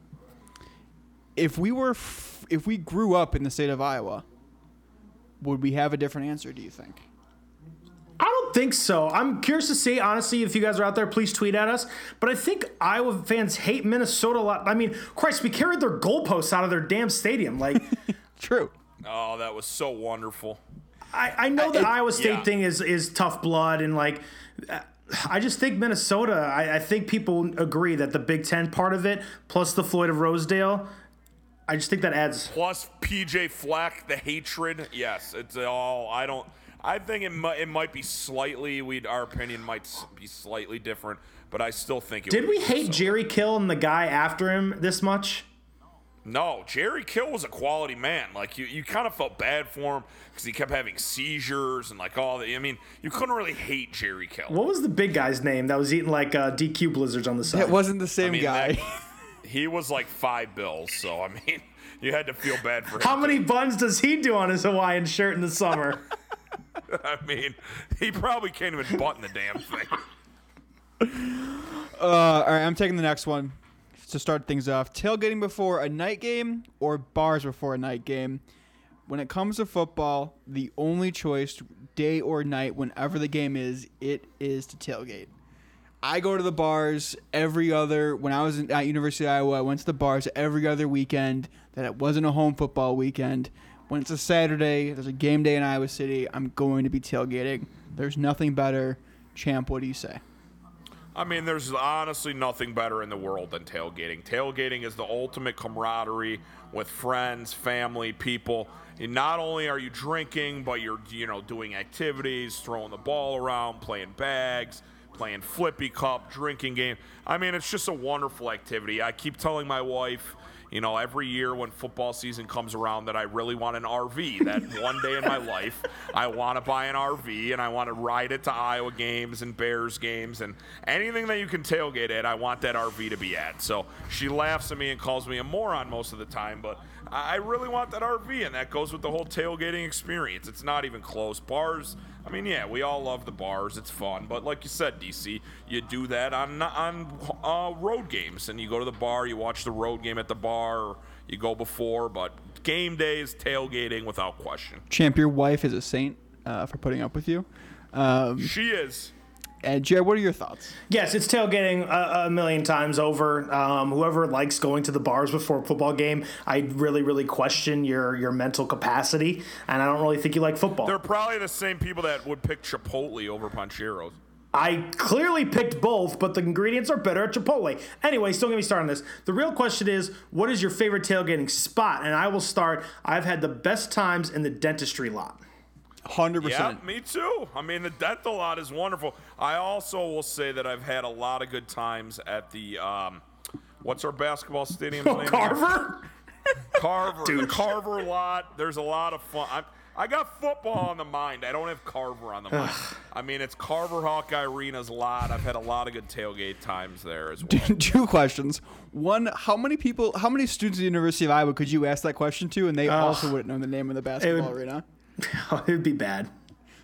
S1: If we were, f- if we grew up in the state of Iowa, would we have a different answer? Do you think?
S5: I think so. I'm curious to see, honestly, if you guys are out there, please tweet at us. But I think Iowa fans hate Minnesota a lot. I mean, Christ, we carried their goalposts out of their damn stadium. Like,
S1: True.
S6: Oh, that was so wonderful.
S5: I, I know the
S6: it-
S5: Iowa State
S6: yeah.
S5: thing is is tough blood and like. uh, I just think Minnesota. I, I think people agree that the Big Ten part of it, plus the Floyd of Rosedale, I just think that adds.
S6: plus PJ Fleck, the hatred. Yes, it's all. I don't. I think it might. It might be slightly. We would our opinion might be slightly different, but I still think. It
S5: Did
S6: would
S5: we
S6: be
S5: hate
S6: so.
S5: Jerry Kill and the guy after him this much?
S6: No, Jerry Kill was a quality man. Like you, you kind of felt bad for him because he kept having seizures and like all the. I mean, you couldn't really hate Jerry Kill.
S5: What was the big guy's name that was eating like uh, DQ blizzards on the side?
S1: It wasn't the same
S6: I mean,
S1: guy.
S6: that- he was like five bills, so I mean, you had to feel bad for him.
S5: How many buns does he do on his Hawaiian shirt in the summer?
S6: I mean, he probably can't even button the damn thing.
S1: Uh, all right, I'm taking the next one to start things off. Tailgating before a night game or bars before a night game. When it comes to football, the only choice, day or night, whenever the game is, it is to tailgate. I go to the bars every other. When I was at University of Iowa, I went to the bars every other weekend. That it wasn't a home football weekend. When it's a Saturday, there's a game day in Iowa City. I'm going to be tailgating. There's nothing better. Champ, what do you say?
S6: I mean, there's honestly nothing better in the world than tailgating. Tailgating is the ultimate camaraderie with friends, family, people. And not only are you drinking, but you're you know doing activities, throwing the ball around, playing bags, playing flippy cup, drinking game. I mean, it's just a wonderful activity. I keep telling my wife, you know, every year when football season comes around that I really want an RV. That one day in my life, I want to buy an RV and I want to ride it to Iowa games and Bears games and anything that you can tailgate at, I want that RV to be at. So she laughs at me and calls me a moron most of the time, but I really want that RV, and that goes with the whole tailgating experience. It's not even close. Bars, I mean, yeah, we all love the bars. It's fun, but like you said, DC, you do that on on uh, road games, and you go to the bar, you watch the road game at the bar, or you go before. But game days, tailgating without question.
S1: Champ, your wife is a saint uh, for putting up with you. Um,
S6: She is.
S1: And Jared, what are your thoughts?
S5: Yes, it's tailgating a, a million times over. Um, whoever likes going to the bars before a football game, I really, really question your your mental capacity, and I don't really think you like football.
S6: They're probably the same people that would pick Chipotle over Pancheros.
S5: I clearly picked both, but the ingredients are better at Chipotle. Anyways, don't get me started on this. The real question is, what is your favorite tailgating spot? And I will start. I've had the best times in the dentistry lot.
S1: Hundred percent.
S6: Yeah,
S1: percent.
S6: me too. I mean, the dental lot is wonderful. I also will say that I've had a lot of good times at the um, what's our basketball stadium's name? again?
S5: Carver?
S6: Carver, the Carver lot. There's a lot of fun. I, I got football on the mind. I don't have Carver on the mind. I mean, it's Carver Hawkeye Arena's lot. I've had a lot of good tailgate times there as well.
S1: Two questions. One, how many people, how many students at the University of Iowa could you ask that question to, and they also wouldn't know the name of the basketball
S5: would-
S1: arena?
S5: it would be bad.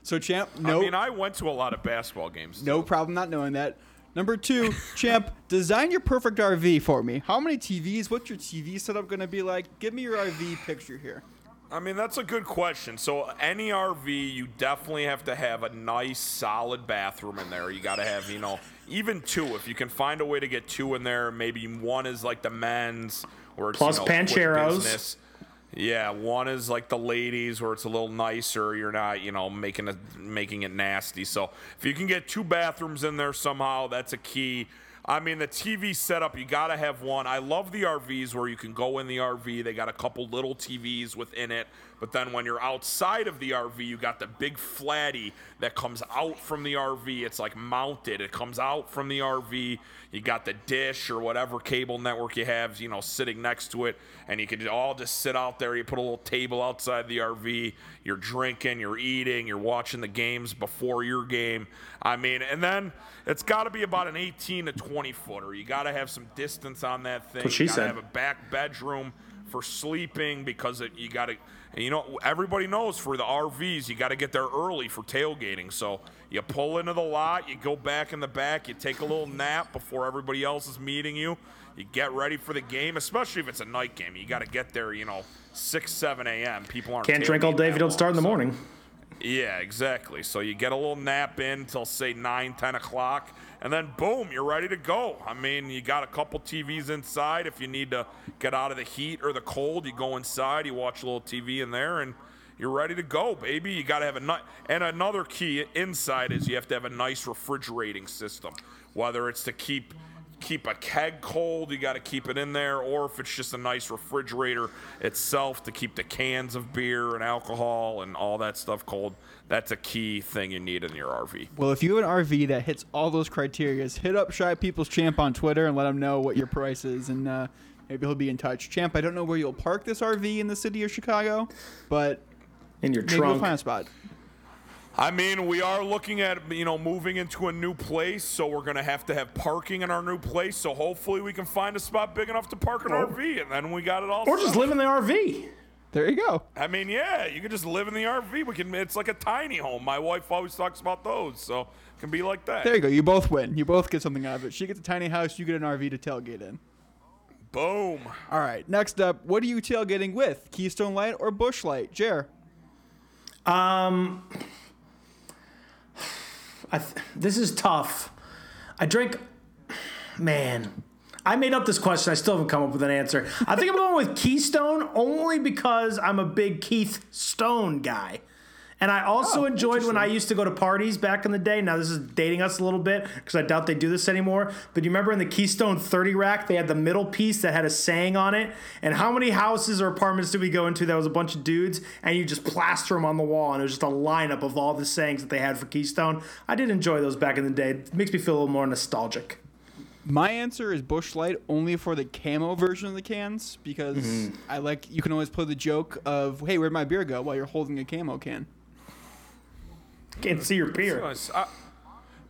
S1: So, Champ, no,
S6: I mean, I went to a lot of basketball games.
S1: no problem not knowing that. Number two, Champ, design your perfect RV for me. How many TVs? What's your TV setup going to be like? Give me your RV picture here.
S6: I mean, that's a good question. So, any RV, you definitely have to have a nice, solid bathroom in there. You got to have, you know, even two. If you can find a way to get two in there, maybe one is like the men's, where it's
S5: Plus
S6: you know, quick
S5: Pancheros.
S6: business. Yeah, one is like the ladies where it's a little nicer. You're not, you know, making it making it nasty. So if you can get two bathrooms in there somehow, that's a key. I mean, the TV setup, you got to have one. I love the RVs where you can go in the RV. They got a couple little TVs within it. But then when you're outside of the RV, you got the big flatty that comes out from the RV. It's like mounted. It comes out from the RV. You got the dish or whatever cable network you have, you know, sitting next to it. And you can all just sit out there. You put a little table outside the RV. You're drinking, you're eating, you're watching the games before your game. I mean, and then it's got to be about an 18 to 20 footer. You got to have some distance on that thing.
S5: what she
S6: you got to
S5: said.
S6: have a back bedroom for sleeping because it, you got to. You know, everybody knows for the RVs, you got to get there early for tailgating. So you pull into the lot, you go back in the back, you take a little nap before everybody else is meeting you. You get ready for the game, especially if it's a night game. You got to get there, you know, 6, 7 a.m. People aren't
S5: Can't drink all day if you don't start in the
S6: long, so-
S5: morning.
S6: yeah, exactly. So you get a little nap in until say 9, 10 o'clock, and then boom, you're ready to go. I mean, you got a couple TVs inside. If you need to get out of the heat or the cold, you go inside, you watch a little TV in there, and you're ready to go, baby. You got to have a nice. And another key inside is you have to have a nice refrigerating system, whether it's to keep keep a keg cold, you got to keep it in there, or if it's just a nice refrigerator itself to keep the cans of beer and alcohol and all that stuff cold. That's a key thing you need in your RV.
S1: Well, if you have an RV that hits all those criteria, hit up Shy People's Champ on Twitter and let him know what your price is, and uh, maybe he'll be in touch. Champ, I don't know where you'll park this RV in the city of Chicago, but
S5: In your
S1: maybe we'll find a spot.
S6: I mean, we are looking at you know moving into a new place, so we're gonna have to have parking in our new place. So hopefully we can find a spot big enough to park an RV, and then we got it all.
S5: Or just live in the RV.
S1: There you go.
S6: I mean, yeah, you can just live in the RV. We can. It's like a tiny home. My wife always talks about those, so it can be like that.
S1: There you go. You both win. You both get something out of it. She gets a tiny house. You get an RV to tailgate in.
S6: Boom.
S1: All right. Next up, what are you tailgating with? Keystone Light or Busch Light? Jer.
S5: Um, I th- this is tough. I drink. Man, I made up this question. I still haven't come up with an answer. I think I'm going with Keystone only because I'm a big Keith Stone guy. And I also
S1: Oh,
S5: enjoyed when I used to go to parties back in the day. Now this is dating us a little bit because I doubt they do this anymore. But you remember in the Keystone 30 rack, they had the middle piece that had a saying on it. And how many houses or apartments did we go into that was a bunch of dudes and you just plaster them on the wall and it was just a lineup of all the sayings that they had for Keystone. I did enjoy those back in the day. It makes me feel a little more nostalgic.
S1: My answer is Busch Light only for the camo version of the cans because
S5: Mm-hmm.
S1: I like you can always play the joke of hey where'd my beer go while you're holding a camo can.
S5: Can't see your beer.
S6: I-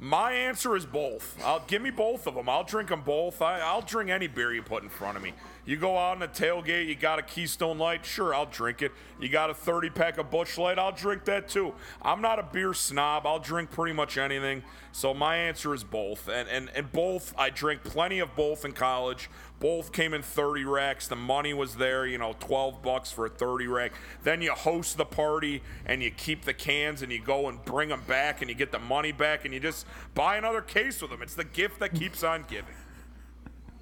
S6: my answer is both. I'll give me both of them. I'll drink them both. I, I'll drink any beer you put in front of me. You go out on a tailgate, you got a Keystone Light, sure, I'll drink it. You got a 30 pack of Busch Light, I'll drink that too. I'm not a beer snob. I'll drink pretty much anything. So my answer is both. And and, and both, I drank plenty of both in college. Both came in 30 racks. The money was there, you know, 12 bucks for a 30 rack. Then you host the party and you keep the cans and you go and bring them back and you get the money back and you just buy another case with them. It's the gift that keeps on giving.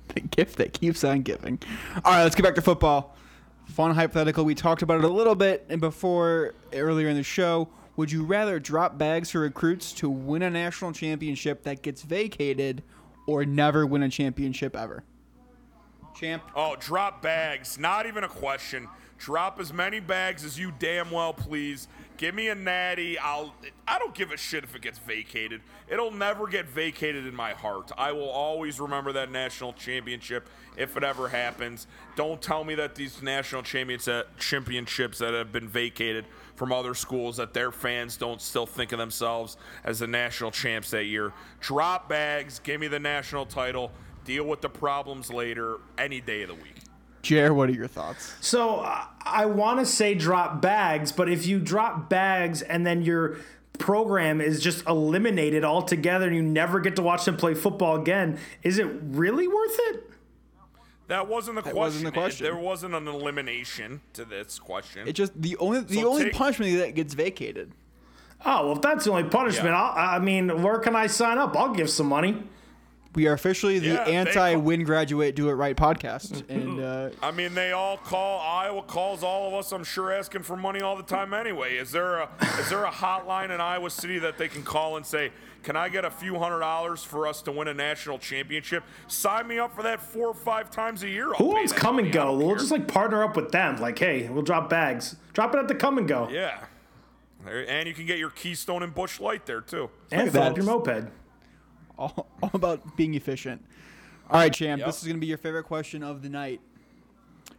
S1: The gift that keeps on giving. All right, let's get back to football. Fun hypothetical. We talked about it a little bit and before earlier in the show. Would you rather drop bags for recruits to win a national championship that gets vacated, or never win a championship ever? Champ.
S6: Oh, drop bags. Not even a question. Drop as many bags as you damn well please. Give me a natty. I'll I don't give a shit if it gets vacated. It'll never get vacated in my heart. I will always remember that national championship if it ever happens. Don't tell me that these national uh, championships that have been vacated from other schools that their fans don't still think of themselves as the national champs that year. Drop bags, give me the national title. Deal with the problems later, any day of the week.
S1: Jer, what are your thoughts?
S5: So uh, I want to say drop bags, but if you drop bags and then your program is just eliminated altogether and you never get to watch them play football again, is it really worth it?
S6: That wasn't the
S1: That
S6: question.
S1: wasn't the question.
S6: It- there wasn't an elimination to this question.
S1: It just the only the
S6: So
S1: only
S6: take-
S1: punishment that gets vacated.
S5: Oh, well, if that's the only punishment,
S6: Yeah.
S5: I'll, I mean, where can I sign up? I'll give some money.
S1: We are officially the
S6: Yeah, they
S1: anti-win graduate do it right podcast, and uh,
S6: I mean, they all call Iowa calls all of us. I'm sure asking for money all the time. Anyway, is there a is there a hotline in Iowa City that they can call and say, "Can I get a few hundred dollars for us to win a national championship? Sign me up for that four or five times a year." I'll
S5: Who
S6: pay
S5: owns Come and
S6: money. I
S5: Go? We'll
S6: care.
S5: just like partner up with them. Like, hey, we'll drop bags. Drop it at the Kum & Go.
S6: yeah. And you can get your Keystone and Busch Light there too.
S5: And fill up your moped.
S1: All, all about being efficient. All right, champ.
S6: Yep.
S1: This is going to be your favorite question of the night.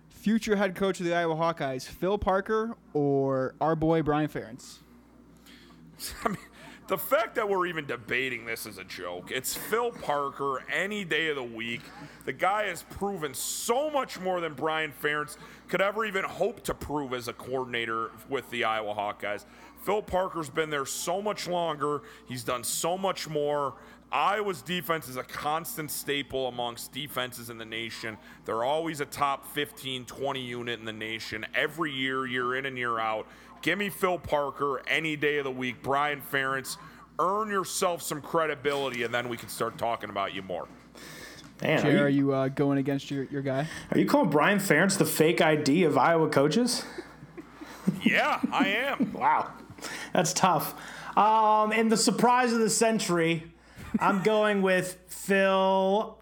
S1: Future head coach of the Iowa Hawkeyes, Phil Parker or our boy Brian Ferentz?
S6: I mean, the fact that we're even debating this is a joke. It's Phil Parker any day of the week. The guy has proven so much more than Brian Ferentz could ever even hope to prove as a coordinator with the Iowa Hawkeyes. Phil Parker's been there so much longer. He's done so much more. Iowa's defense is a constant staple amongst defenses in the nation. They're always a top 15, 20 unit in the nation every year, year in and year out. Give me Phil Parker any day of the week. Brian Ferentz, earn yourself some credibility, and then we can start talking about you more.
S5: Man,
S1: Jay,
S5: are
S1: are
S5: you,
S1: you uh, going against your, your guy?
S5: are you calling Brian Ferentz the fake ID of Iowa coaches?
S6: Yeah, I am.
S5: Wow, that's tough. Um, and the surprise of the century, I'm going with Phil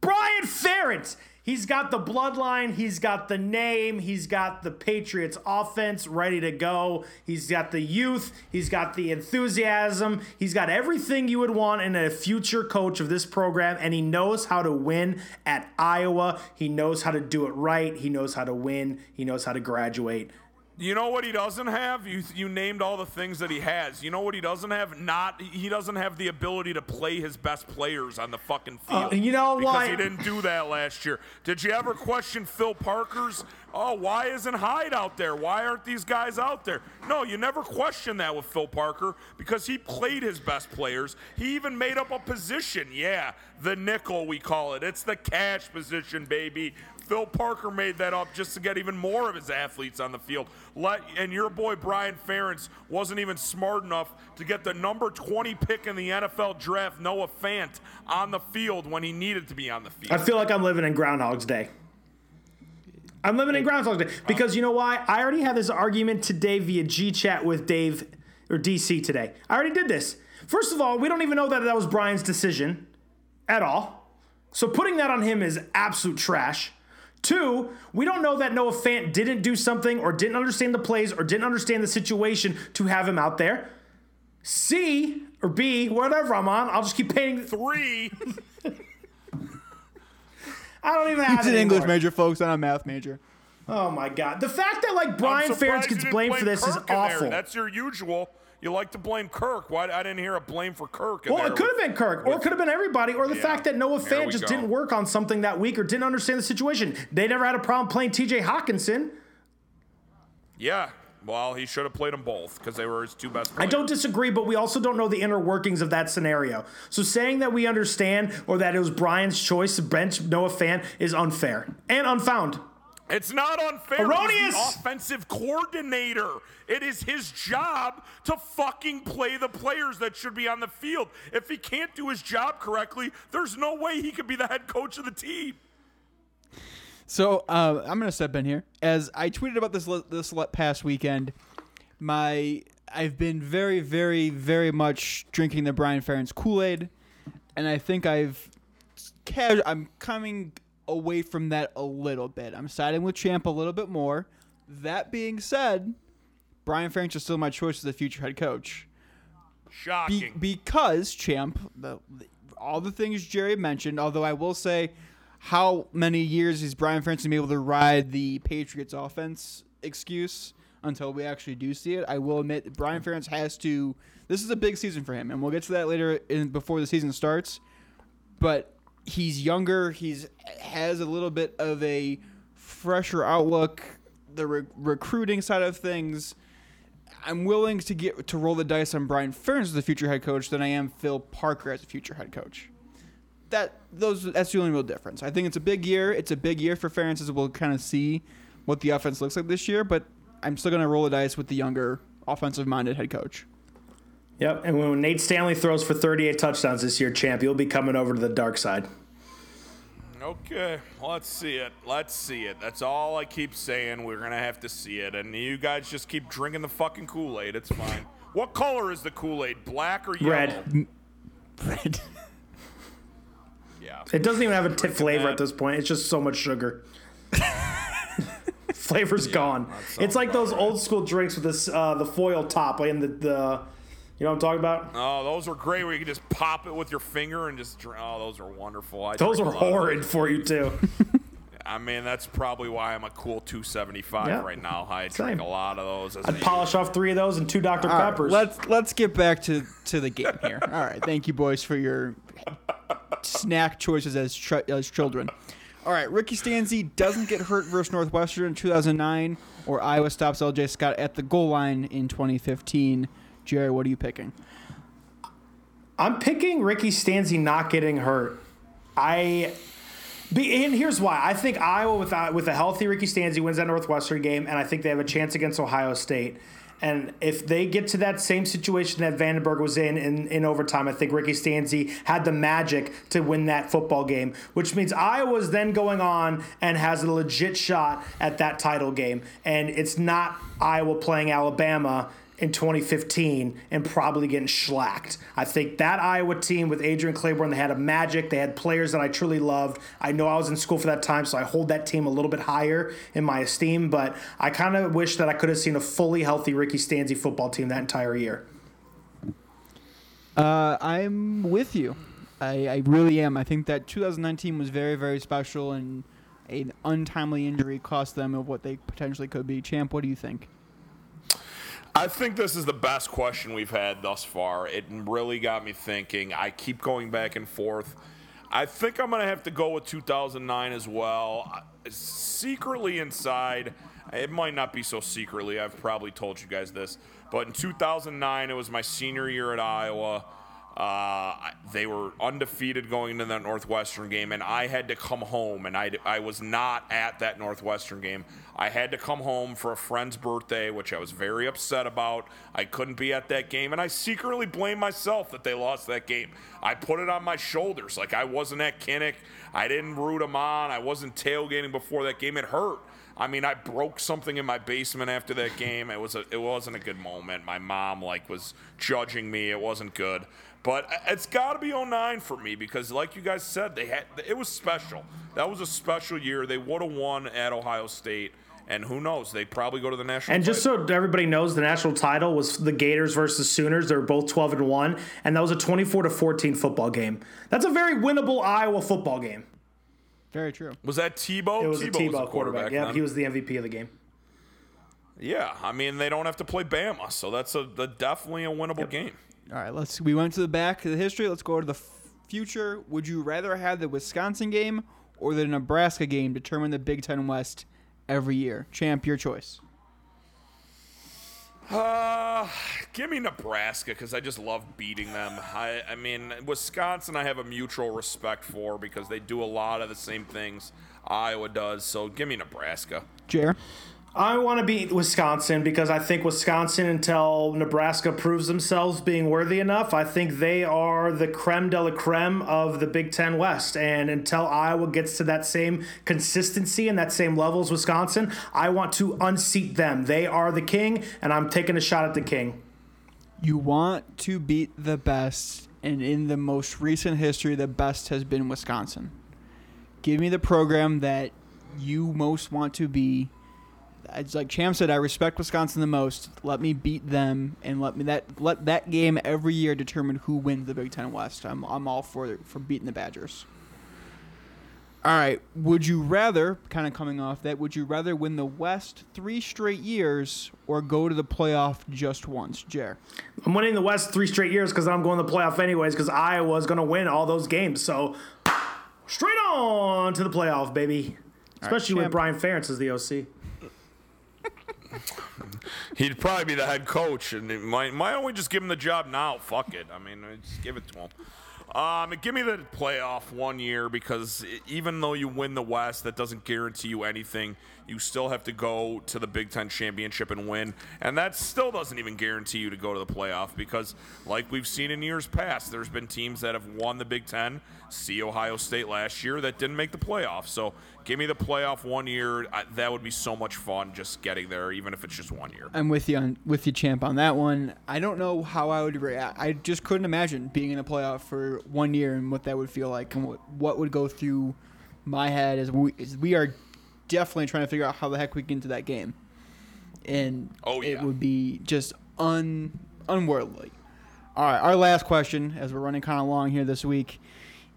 S5: Brian Ferentz. He's got the bloodline, he's got the name, he's got the Patriots offense ready to go. He's got the youth, he's got the enthusiasm, he's got everything you would want in a future coach of this program, and he knows how to win at Iowa. He knows how to do it right, he knows how to win, he knows how to graduate.
S6: You know what he doesn't have? You you named all the things that he has. You know what he doesn't have? Not he doesn't have the ability to play his best players on the fucking field.
S5: Uh, you know
S6: because
S5: why- Because
S6: he didn't do that last year. Did you ever question Phil Parker's? Oh, why isn't Hyde out there? Why aren't these guys out there? No, you never question that with Phil Parker because he played his best players. He even made up a position. Yeah, the nickel we call it. It's the cash position, baby. Phil Parker made that up just to get even more of his athletes on the field. Let, and your boy Brian Ferentz wasn't even smart enough to get the number 20 pick in the NFL draft, Noah Fant, on the field when he needed to be on the field.
S5: I feel like I'm living in Groundhog's Day. I'm living in Groundhog's Day because you know why? I already had this argument today via G chat with Dave or DC today. I already did this. First of all, we don't even know that that was Brian's decision at all. So putting that on him is absolute trash. Two, we don't know that Noah Fant didn't do something or didn't understand the plays or didn't understand the situation to have him out there. C or B, whatever I'm on, I'll just keep painting.
S6: Three.
S5: I don't even have
S1: He's
S5: it
S1: an English major, folks, not a math major.
S5: Oh my god. The fact that like Brian
S6: I'm
S5: Ferentz gets blamed for this is
S6: Kirk in there.
S5: awful.
S6: That's your usual. You like to blame Kirk. Why I didn't hear a blame for Kirk?
S5: Well, it could have been Kirk, or it could have been everybody, or the
S6: Yeah,
S5: fact that Noah Fant just
S6: go.
S5: didn't work on something that week or didn't understand the situation. They never had a problem playing TJ Hockenson.
S6: Yeah. Well, he should have played them both because they were his two best.
S5: I don't disagree, but we also don't know the inner workings of that scenario. So saying that we understand or that it was Brian's choice to bench Noah Fant is unfair and unfound.
S6: It's not unfair.
S5: Erroneous!
S6: Offensive coordinator. It is his job to fucking play the players that should be on the field. If he can't do his job correctly, there's no way he could be the head coach of the team.
S1: So uh, I'm gonna step in here as I tweeted about this this past weekend. My I've been very, very, very much drinking the Brian Ferentz Kool Aid, and I think I've casu- I'm coming away from that a little bit. I'm siding with Champ a little bit more. That being said, Brian Ferentz is still my choice as the future head coach. Be-
S6: Shocking.
S1: because champ, the, the- all the things Jerry mentioned. Although I will say, how many years is Brian Ferentz gonna be able to ride the Patriots offense excuse until we actually do see it? I will admit Brian Ferentz has to. This is a big season for him, and we'll get to that later in before the season starts. But he's younger. He's has a little bit of a fresher outlook. The re- recruiting side of things. I'm willing to get to roll the dice on Brian Ferentz as the future head coach than I am Phil Parker as a future head coach. That those that's the only real difference. I think it's a big year. It's a big year for Ferentz as we'll kind of see what the offense looks like this year. But I'm still gonna roll the dice with the younger offensive minded head coach.
S5: Yep, and when Nate Stanley throws for 38 touchdowns this year, champ, you'll be coming over to the dark side.
S6: Okay, let's see it. Let's see it. That's all I keep saying. We're gonna have to see it, and you guys just keep drinking the fucking Kool Aid. It's fine. what color is the Kool Aid? Black or yellow?
S5: Red.
S1: Red.
S6: Yeah.
S5: It doesn't even have a tip flavor
S6: that.
S5: at this point. It's just so much sugar. Flavor's gone. It's like
S6: about
S5: those old school drinks with this uh, the foil top, and the, the you know what I'm talking about?
S6: Oh, those are great. Where you can just pop it with your finger and just drink. Oh, those are wonderful. I
S5: Those
S6: drink
S5: are
S6: a lot of
S5: horrid
S6: those.
S5: for you too.
S6: I mean, that's probably why I'm a cool 275
S5: Yeah.
S6: right now. I
S5: Same.
S6: drink a lot of those.
S5: I'd
S6: a-
S5: polish off three of those and two Dr.
S1: All right,
S5: Peppers.
S1: let's let's get back to to the game here. All right, thank you boys for your snack choices as ch- as children. All right, Ricky Stanzi doesn't get hurt versus Northwestern in 2009, or Iowa stops LJ Scott at the goal line in 2015. Jerry, what are you picking?
S5: I'm picking Ricky Stanzi not getting hurt. I be, and here's why. I think Iowa with a, with a healthy Ricky Stanzi wins that Northwestern game, and I think they have a chance against Ohio State. And if they get to that same situation that Vandenberg was in, in in overtime, I think Ricky Stanzi had the magic to win that football game, which means Iowa's then going on and has a legit shot at that title game. And it's not Iowa playing Alabama in 2015 and probably getting schlacked. I think that Iowa team with Adrian Clayborn, they had a magic. They had players that I truly loved. I know I was in school for that time, so I hold that team a little bit higher in my esteem. But I kind of wish that I could have seen a fully healthy Ricky Stanzi football team that entire year.
S1: Uh, I'm with you. I, I really am. I think that 2019 was very, very special, and an untimely injury cost them of what they potentially could be. Champ, what do you think?
S6: I think this is the best question we've had thus far. It really got me thinking. I keep going back and forth. I think I'm going to have to go with 2009 as well. Uh, secretly inside, it might not be so secretly. I've probably told you guys this. But in 2009, it was my senior year at Iowa. Uh, they were undefeated going into that Northwestern game, and I had to come home, and I, I was not at that Northwestern game. I had to come home for a friend's birthday, which I was very upset about. I couldn't be at that game, and I secretly blame myself that they lost that game. I put it on my shoulders. Like, I wasn't at Kinnick. I didn't root them on. I wasn't tailgating before that game. It hurt. I mean, I broke something in my basement after that game. It was a, it wasn't a good moment. My mom like was judging me. It wasn't good. But it's got to be 09 for me because, like you guys said, they had it was special. That was a special year. They would have won at Ohio State, and who knows? They'd probably go to the national.
S5: And just
S6: title.
S5: so everybody knows, the national title was the Gators versus Sooners. They were both 12 and 1, and that was a 24 to 14 football game. That's a very winnable Iowa football game.
S1: Very true.
S6: was that Tebow?
S5: It was a
S6: Tebow
S5: Tebow
S6: the
S5: quarterback. Yeah, he was the MVP of the game.
S6: Yeah, I mean they don't have to play Bama, so that's a, a definitely a winnable game.
S1: All right, let's. We went to the back of the history. Let's go to the f- future. Would you rather have the Wisconsin game or the Nebraska game determine the Big Ten West every year? Champ, your choice.
S6: Uh, give me Nebraska because I just love beating them. I, I mean, Wisconsin, I have a mutual respect for because they do a lot of the same things Iowa does. So give me Nebraska.
S1: Jer.
S5: I want to beat Wisconsin because I think Wisconsin, until Nebraska proves themselves being worthy enough, I think they are the creme de la creme of the Big Ten West. And until Iowa gets to that same consistency and that same level as Wisconsin, I want to unseat them. They are the king, and I'm taking a shot at the king.
S1: You want to beat the best, and in the most recent history, the best has been Wisconsin. Give me the program that you most want to be. It's like Champ said, I respect Wisconsin the most. Let me beat them, and let me that let that game every year determine who wins the Big Ten West. I'm I'm all for for beating the Badgers. All right. Would you rather, kind of coming off that, would you rather win the West three straight years or go to the playoff just once, Jer?
S5: I'm winning the West three straight years because I'm going to the playoff anyways because Iowa is going to win all those games. So straight on to the playoff, baby. Especially with
S1: champ.
S5: Brian Ferentz as the OC.
S6: He'd probably be the head coach, and it might might only just give him the job now. Fuck it. I mean, just give it to him. Um, give me the playoff one year because even though you win the West, that doesn't guarantee you anything. You still have to go to the Big Ten championship and win, and that still doesn't even guarantee you to go to the playoff because, like we've seen in years past, there's been teams that have won the Big Ten. See Ohio State last year that didn't make the playoff. So give me the playoff one year. I, that would be so much fun just getting there, even if it's just one year.
S1: I'm with you on with you, champ, on that one. I don't know how I would react. I just couldn't imagine being in a playoff for one year and what that would feel like, and what, what would go through my head as we as we are definitely trying to figure out how the heck we get into that game, and
S6: Oh,
S1: it would be just un unworldly. All right, our last question, as we're running kind of long here this week,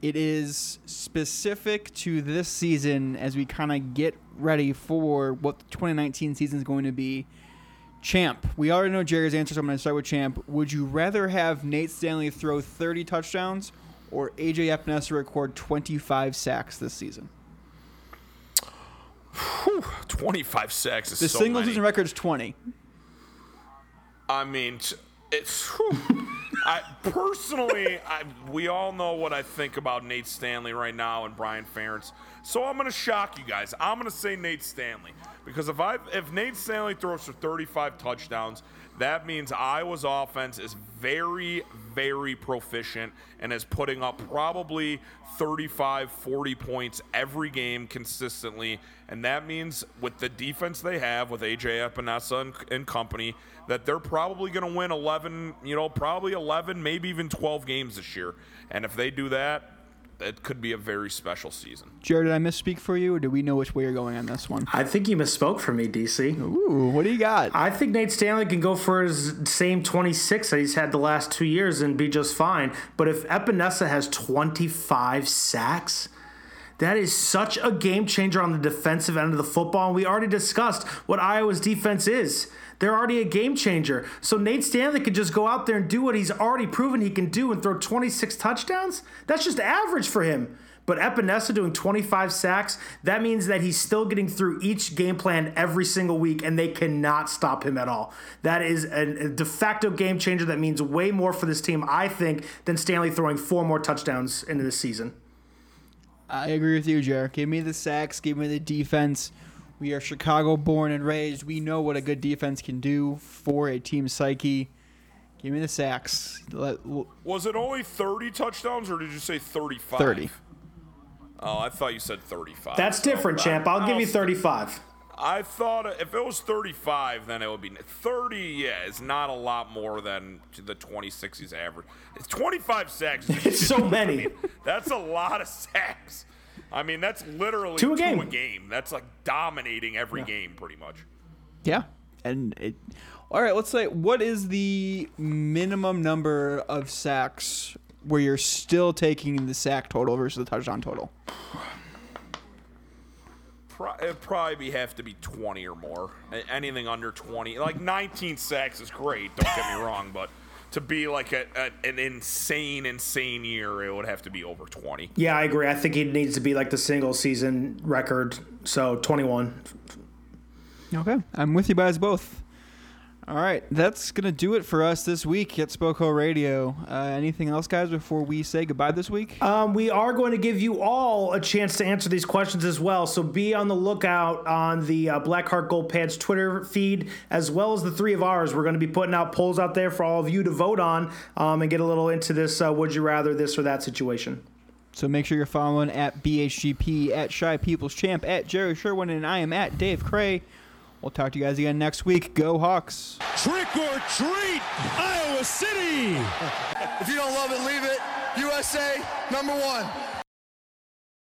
S1: it is specific to this season as we kind of get ready for what the 2019 season is going to be. Champ, we already know Jerry's answer, so I'm going to start with Champ. Would you rather have Nate Stanley throw 30 touchdowns or AJ Epenesa record 25 sacks this season?
S6: 25 sacks is
S1: The
S6: so
S1: single
S6: many.
S1: season record is 20.
S6: I mean, it's. I personally, I, we all know what I think about Nate Stanley right now and Brian Ferentz. So I'm going to shock you guys. I'm going to say Nate Stanley because if I if Nate Stanley throws for 35 touchdowns, that means Iowa's offense is very, very proficient and is putting up probably 35, 40 points every game consistently. And that means with the defense they have with AJ Epenesa and, and company, that they're probably going to win 11, you know, probably 11, maybe even 12 games this year. And if they do that, it could be a very special season.
S1: Jared, did I misspeak for you, or do we know which way you're going on this one?
S5: I think you misspoke for me, DC.
S1: Ooh, what do you got?
S5: I think Nate Stanley can go for his same 26 that he's had the last two years and be just fine. But if Epenesa has 25 sacks, that is such a game changer on the defensive end of the football. And we already discussed what Iowa's defense is. They're already a game changer. So Nate Stanley could just go out there and do what he's already proven he can do and throw 26 touchdowns. That's just average for him. But Epenesa doing 25 sacks, that means that he's still getting through each game plan every single week, and they cannot stop him at all. That is a, de facto game changer that means way more for this team, I think, than Stanley throwing four more touchdowns into this season.
S1: I agree with you, Jared. Give me the sacks. Give me the defense. We are Chicago born and raised. We know what a good defense can do for a team psyche. Give me the sacks. Let,
S6: Was it only 30 touchdowns or did you say 35?
S1: 30.
S6: Oh, I thought you said 35.
S5: That's
S6: So,
S5: different,
S6: I-
S5: champ. I'll give you 35.
S6: I thought if it was 35, then it would be 30. Yeah, it's not a lot more than the 26 he's average. It's 25 sacks.
S5: It's so many.
S6: That's a lot of sacks. I mean, that's literally
S5: Two a game.
S6: That's like dominating every game, pretty much.
S1: Yeah. And it. All right, let's say what is the minimum number of sacks where you're still taking the sack total versus the touchdown total?
S6: It'd probably be, have to be 20 or more. Anything under 20, like 19 sacks is great. Don't get me wrong, but to be like a, a, an insane, insane year, it would have to be over 20.
S5: Yeah, I agree. I think he needs to be like the single season record. So 21.
S1: Okay, I'm with you guys both. All right, that's gonna do it for us this week at Spoko Radio. Uh, anything else, guys, before we say goodbye this week?
S5: Um, we are going to give you all a chance to answer these questions as well. So be on the lookout on the uh, Blackheart Gold Pants Twitter feed, as well as the three of ours. We're going to be putting out polls out there for all of you to vote on um, and get a little into this uh, would you rather this or that situation.
S1: So make sure you're following at BHGP, at Shy People's Champ, at Jerry Sherwin, and I am at Dave Cray. We'll talk to you guys again next week. Go Hawks!
S8: Trick or treat, Iowa City.
S9: If you don't love it, leave it. USA, number one.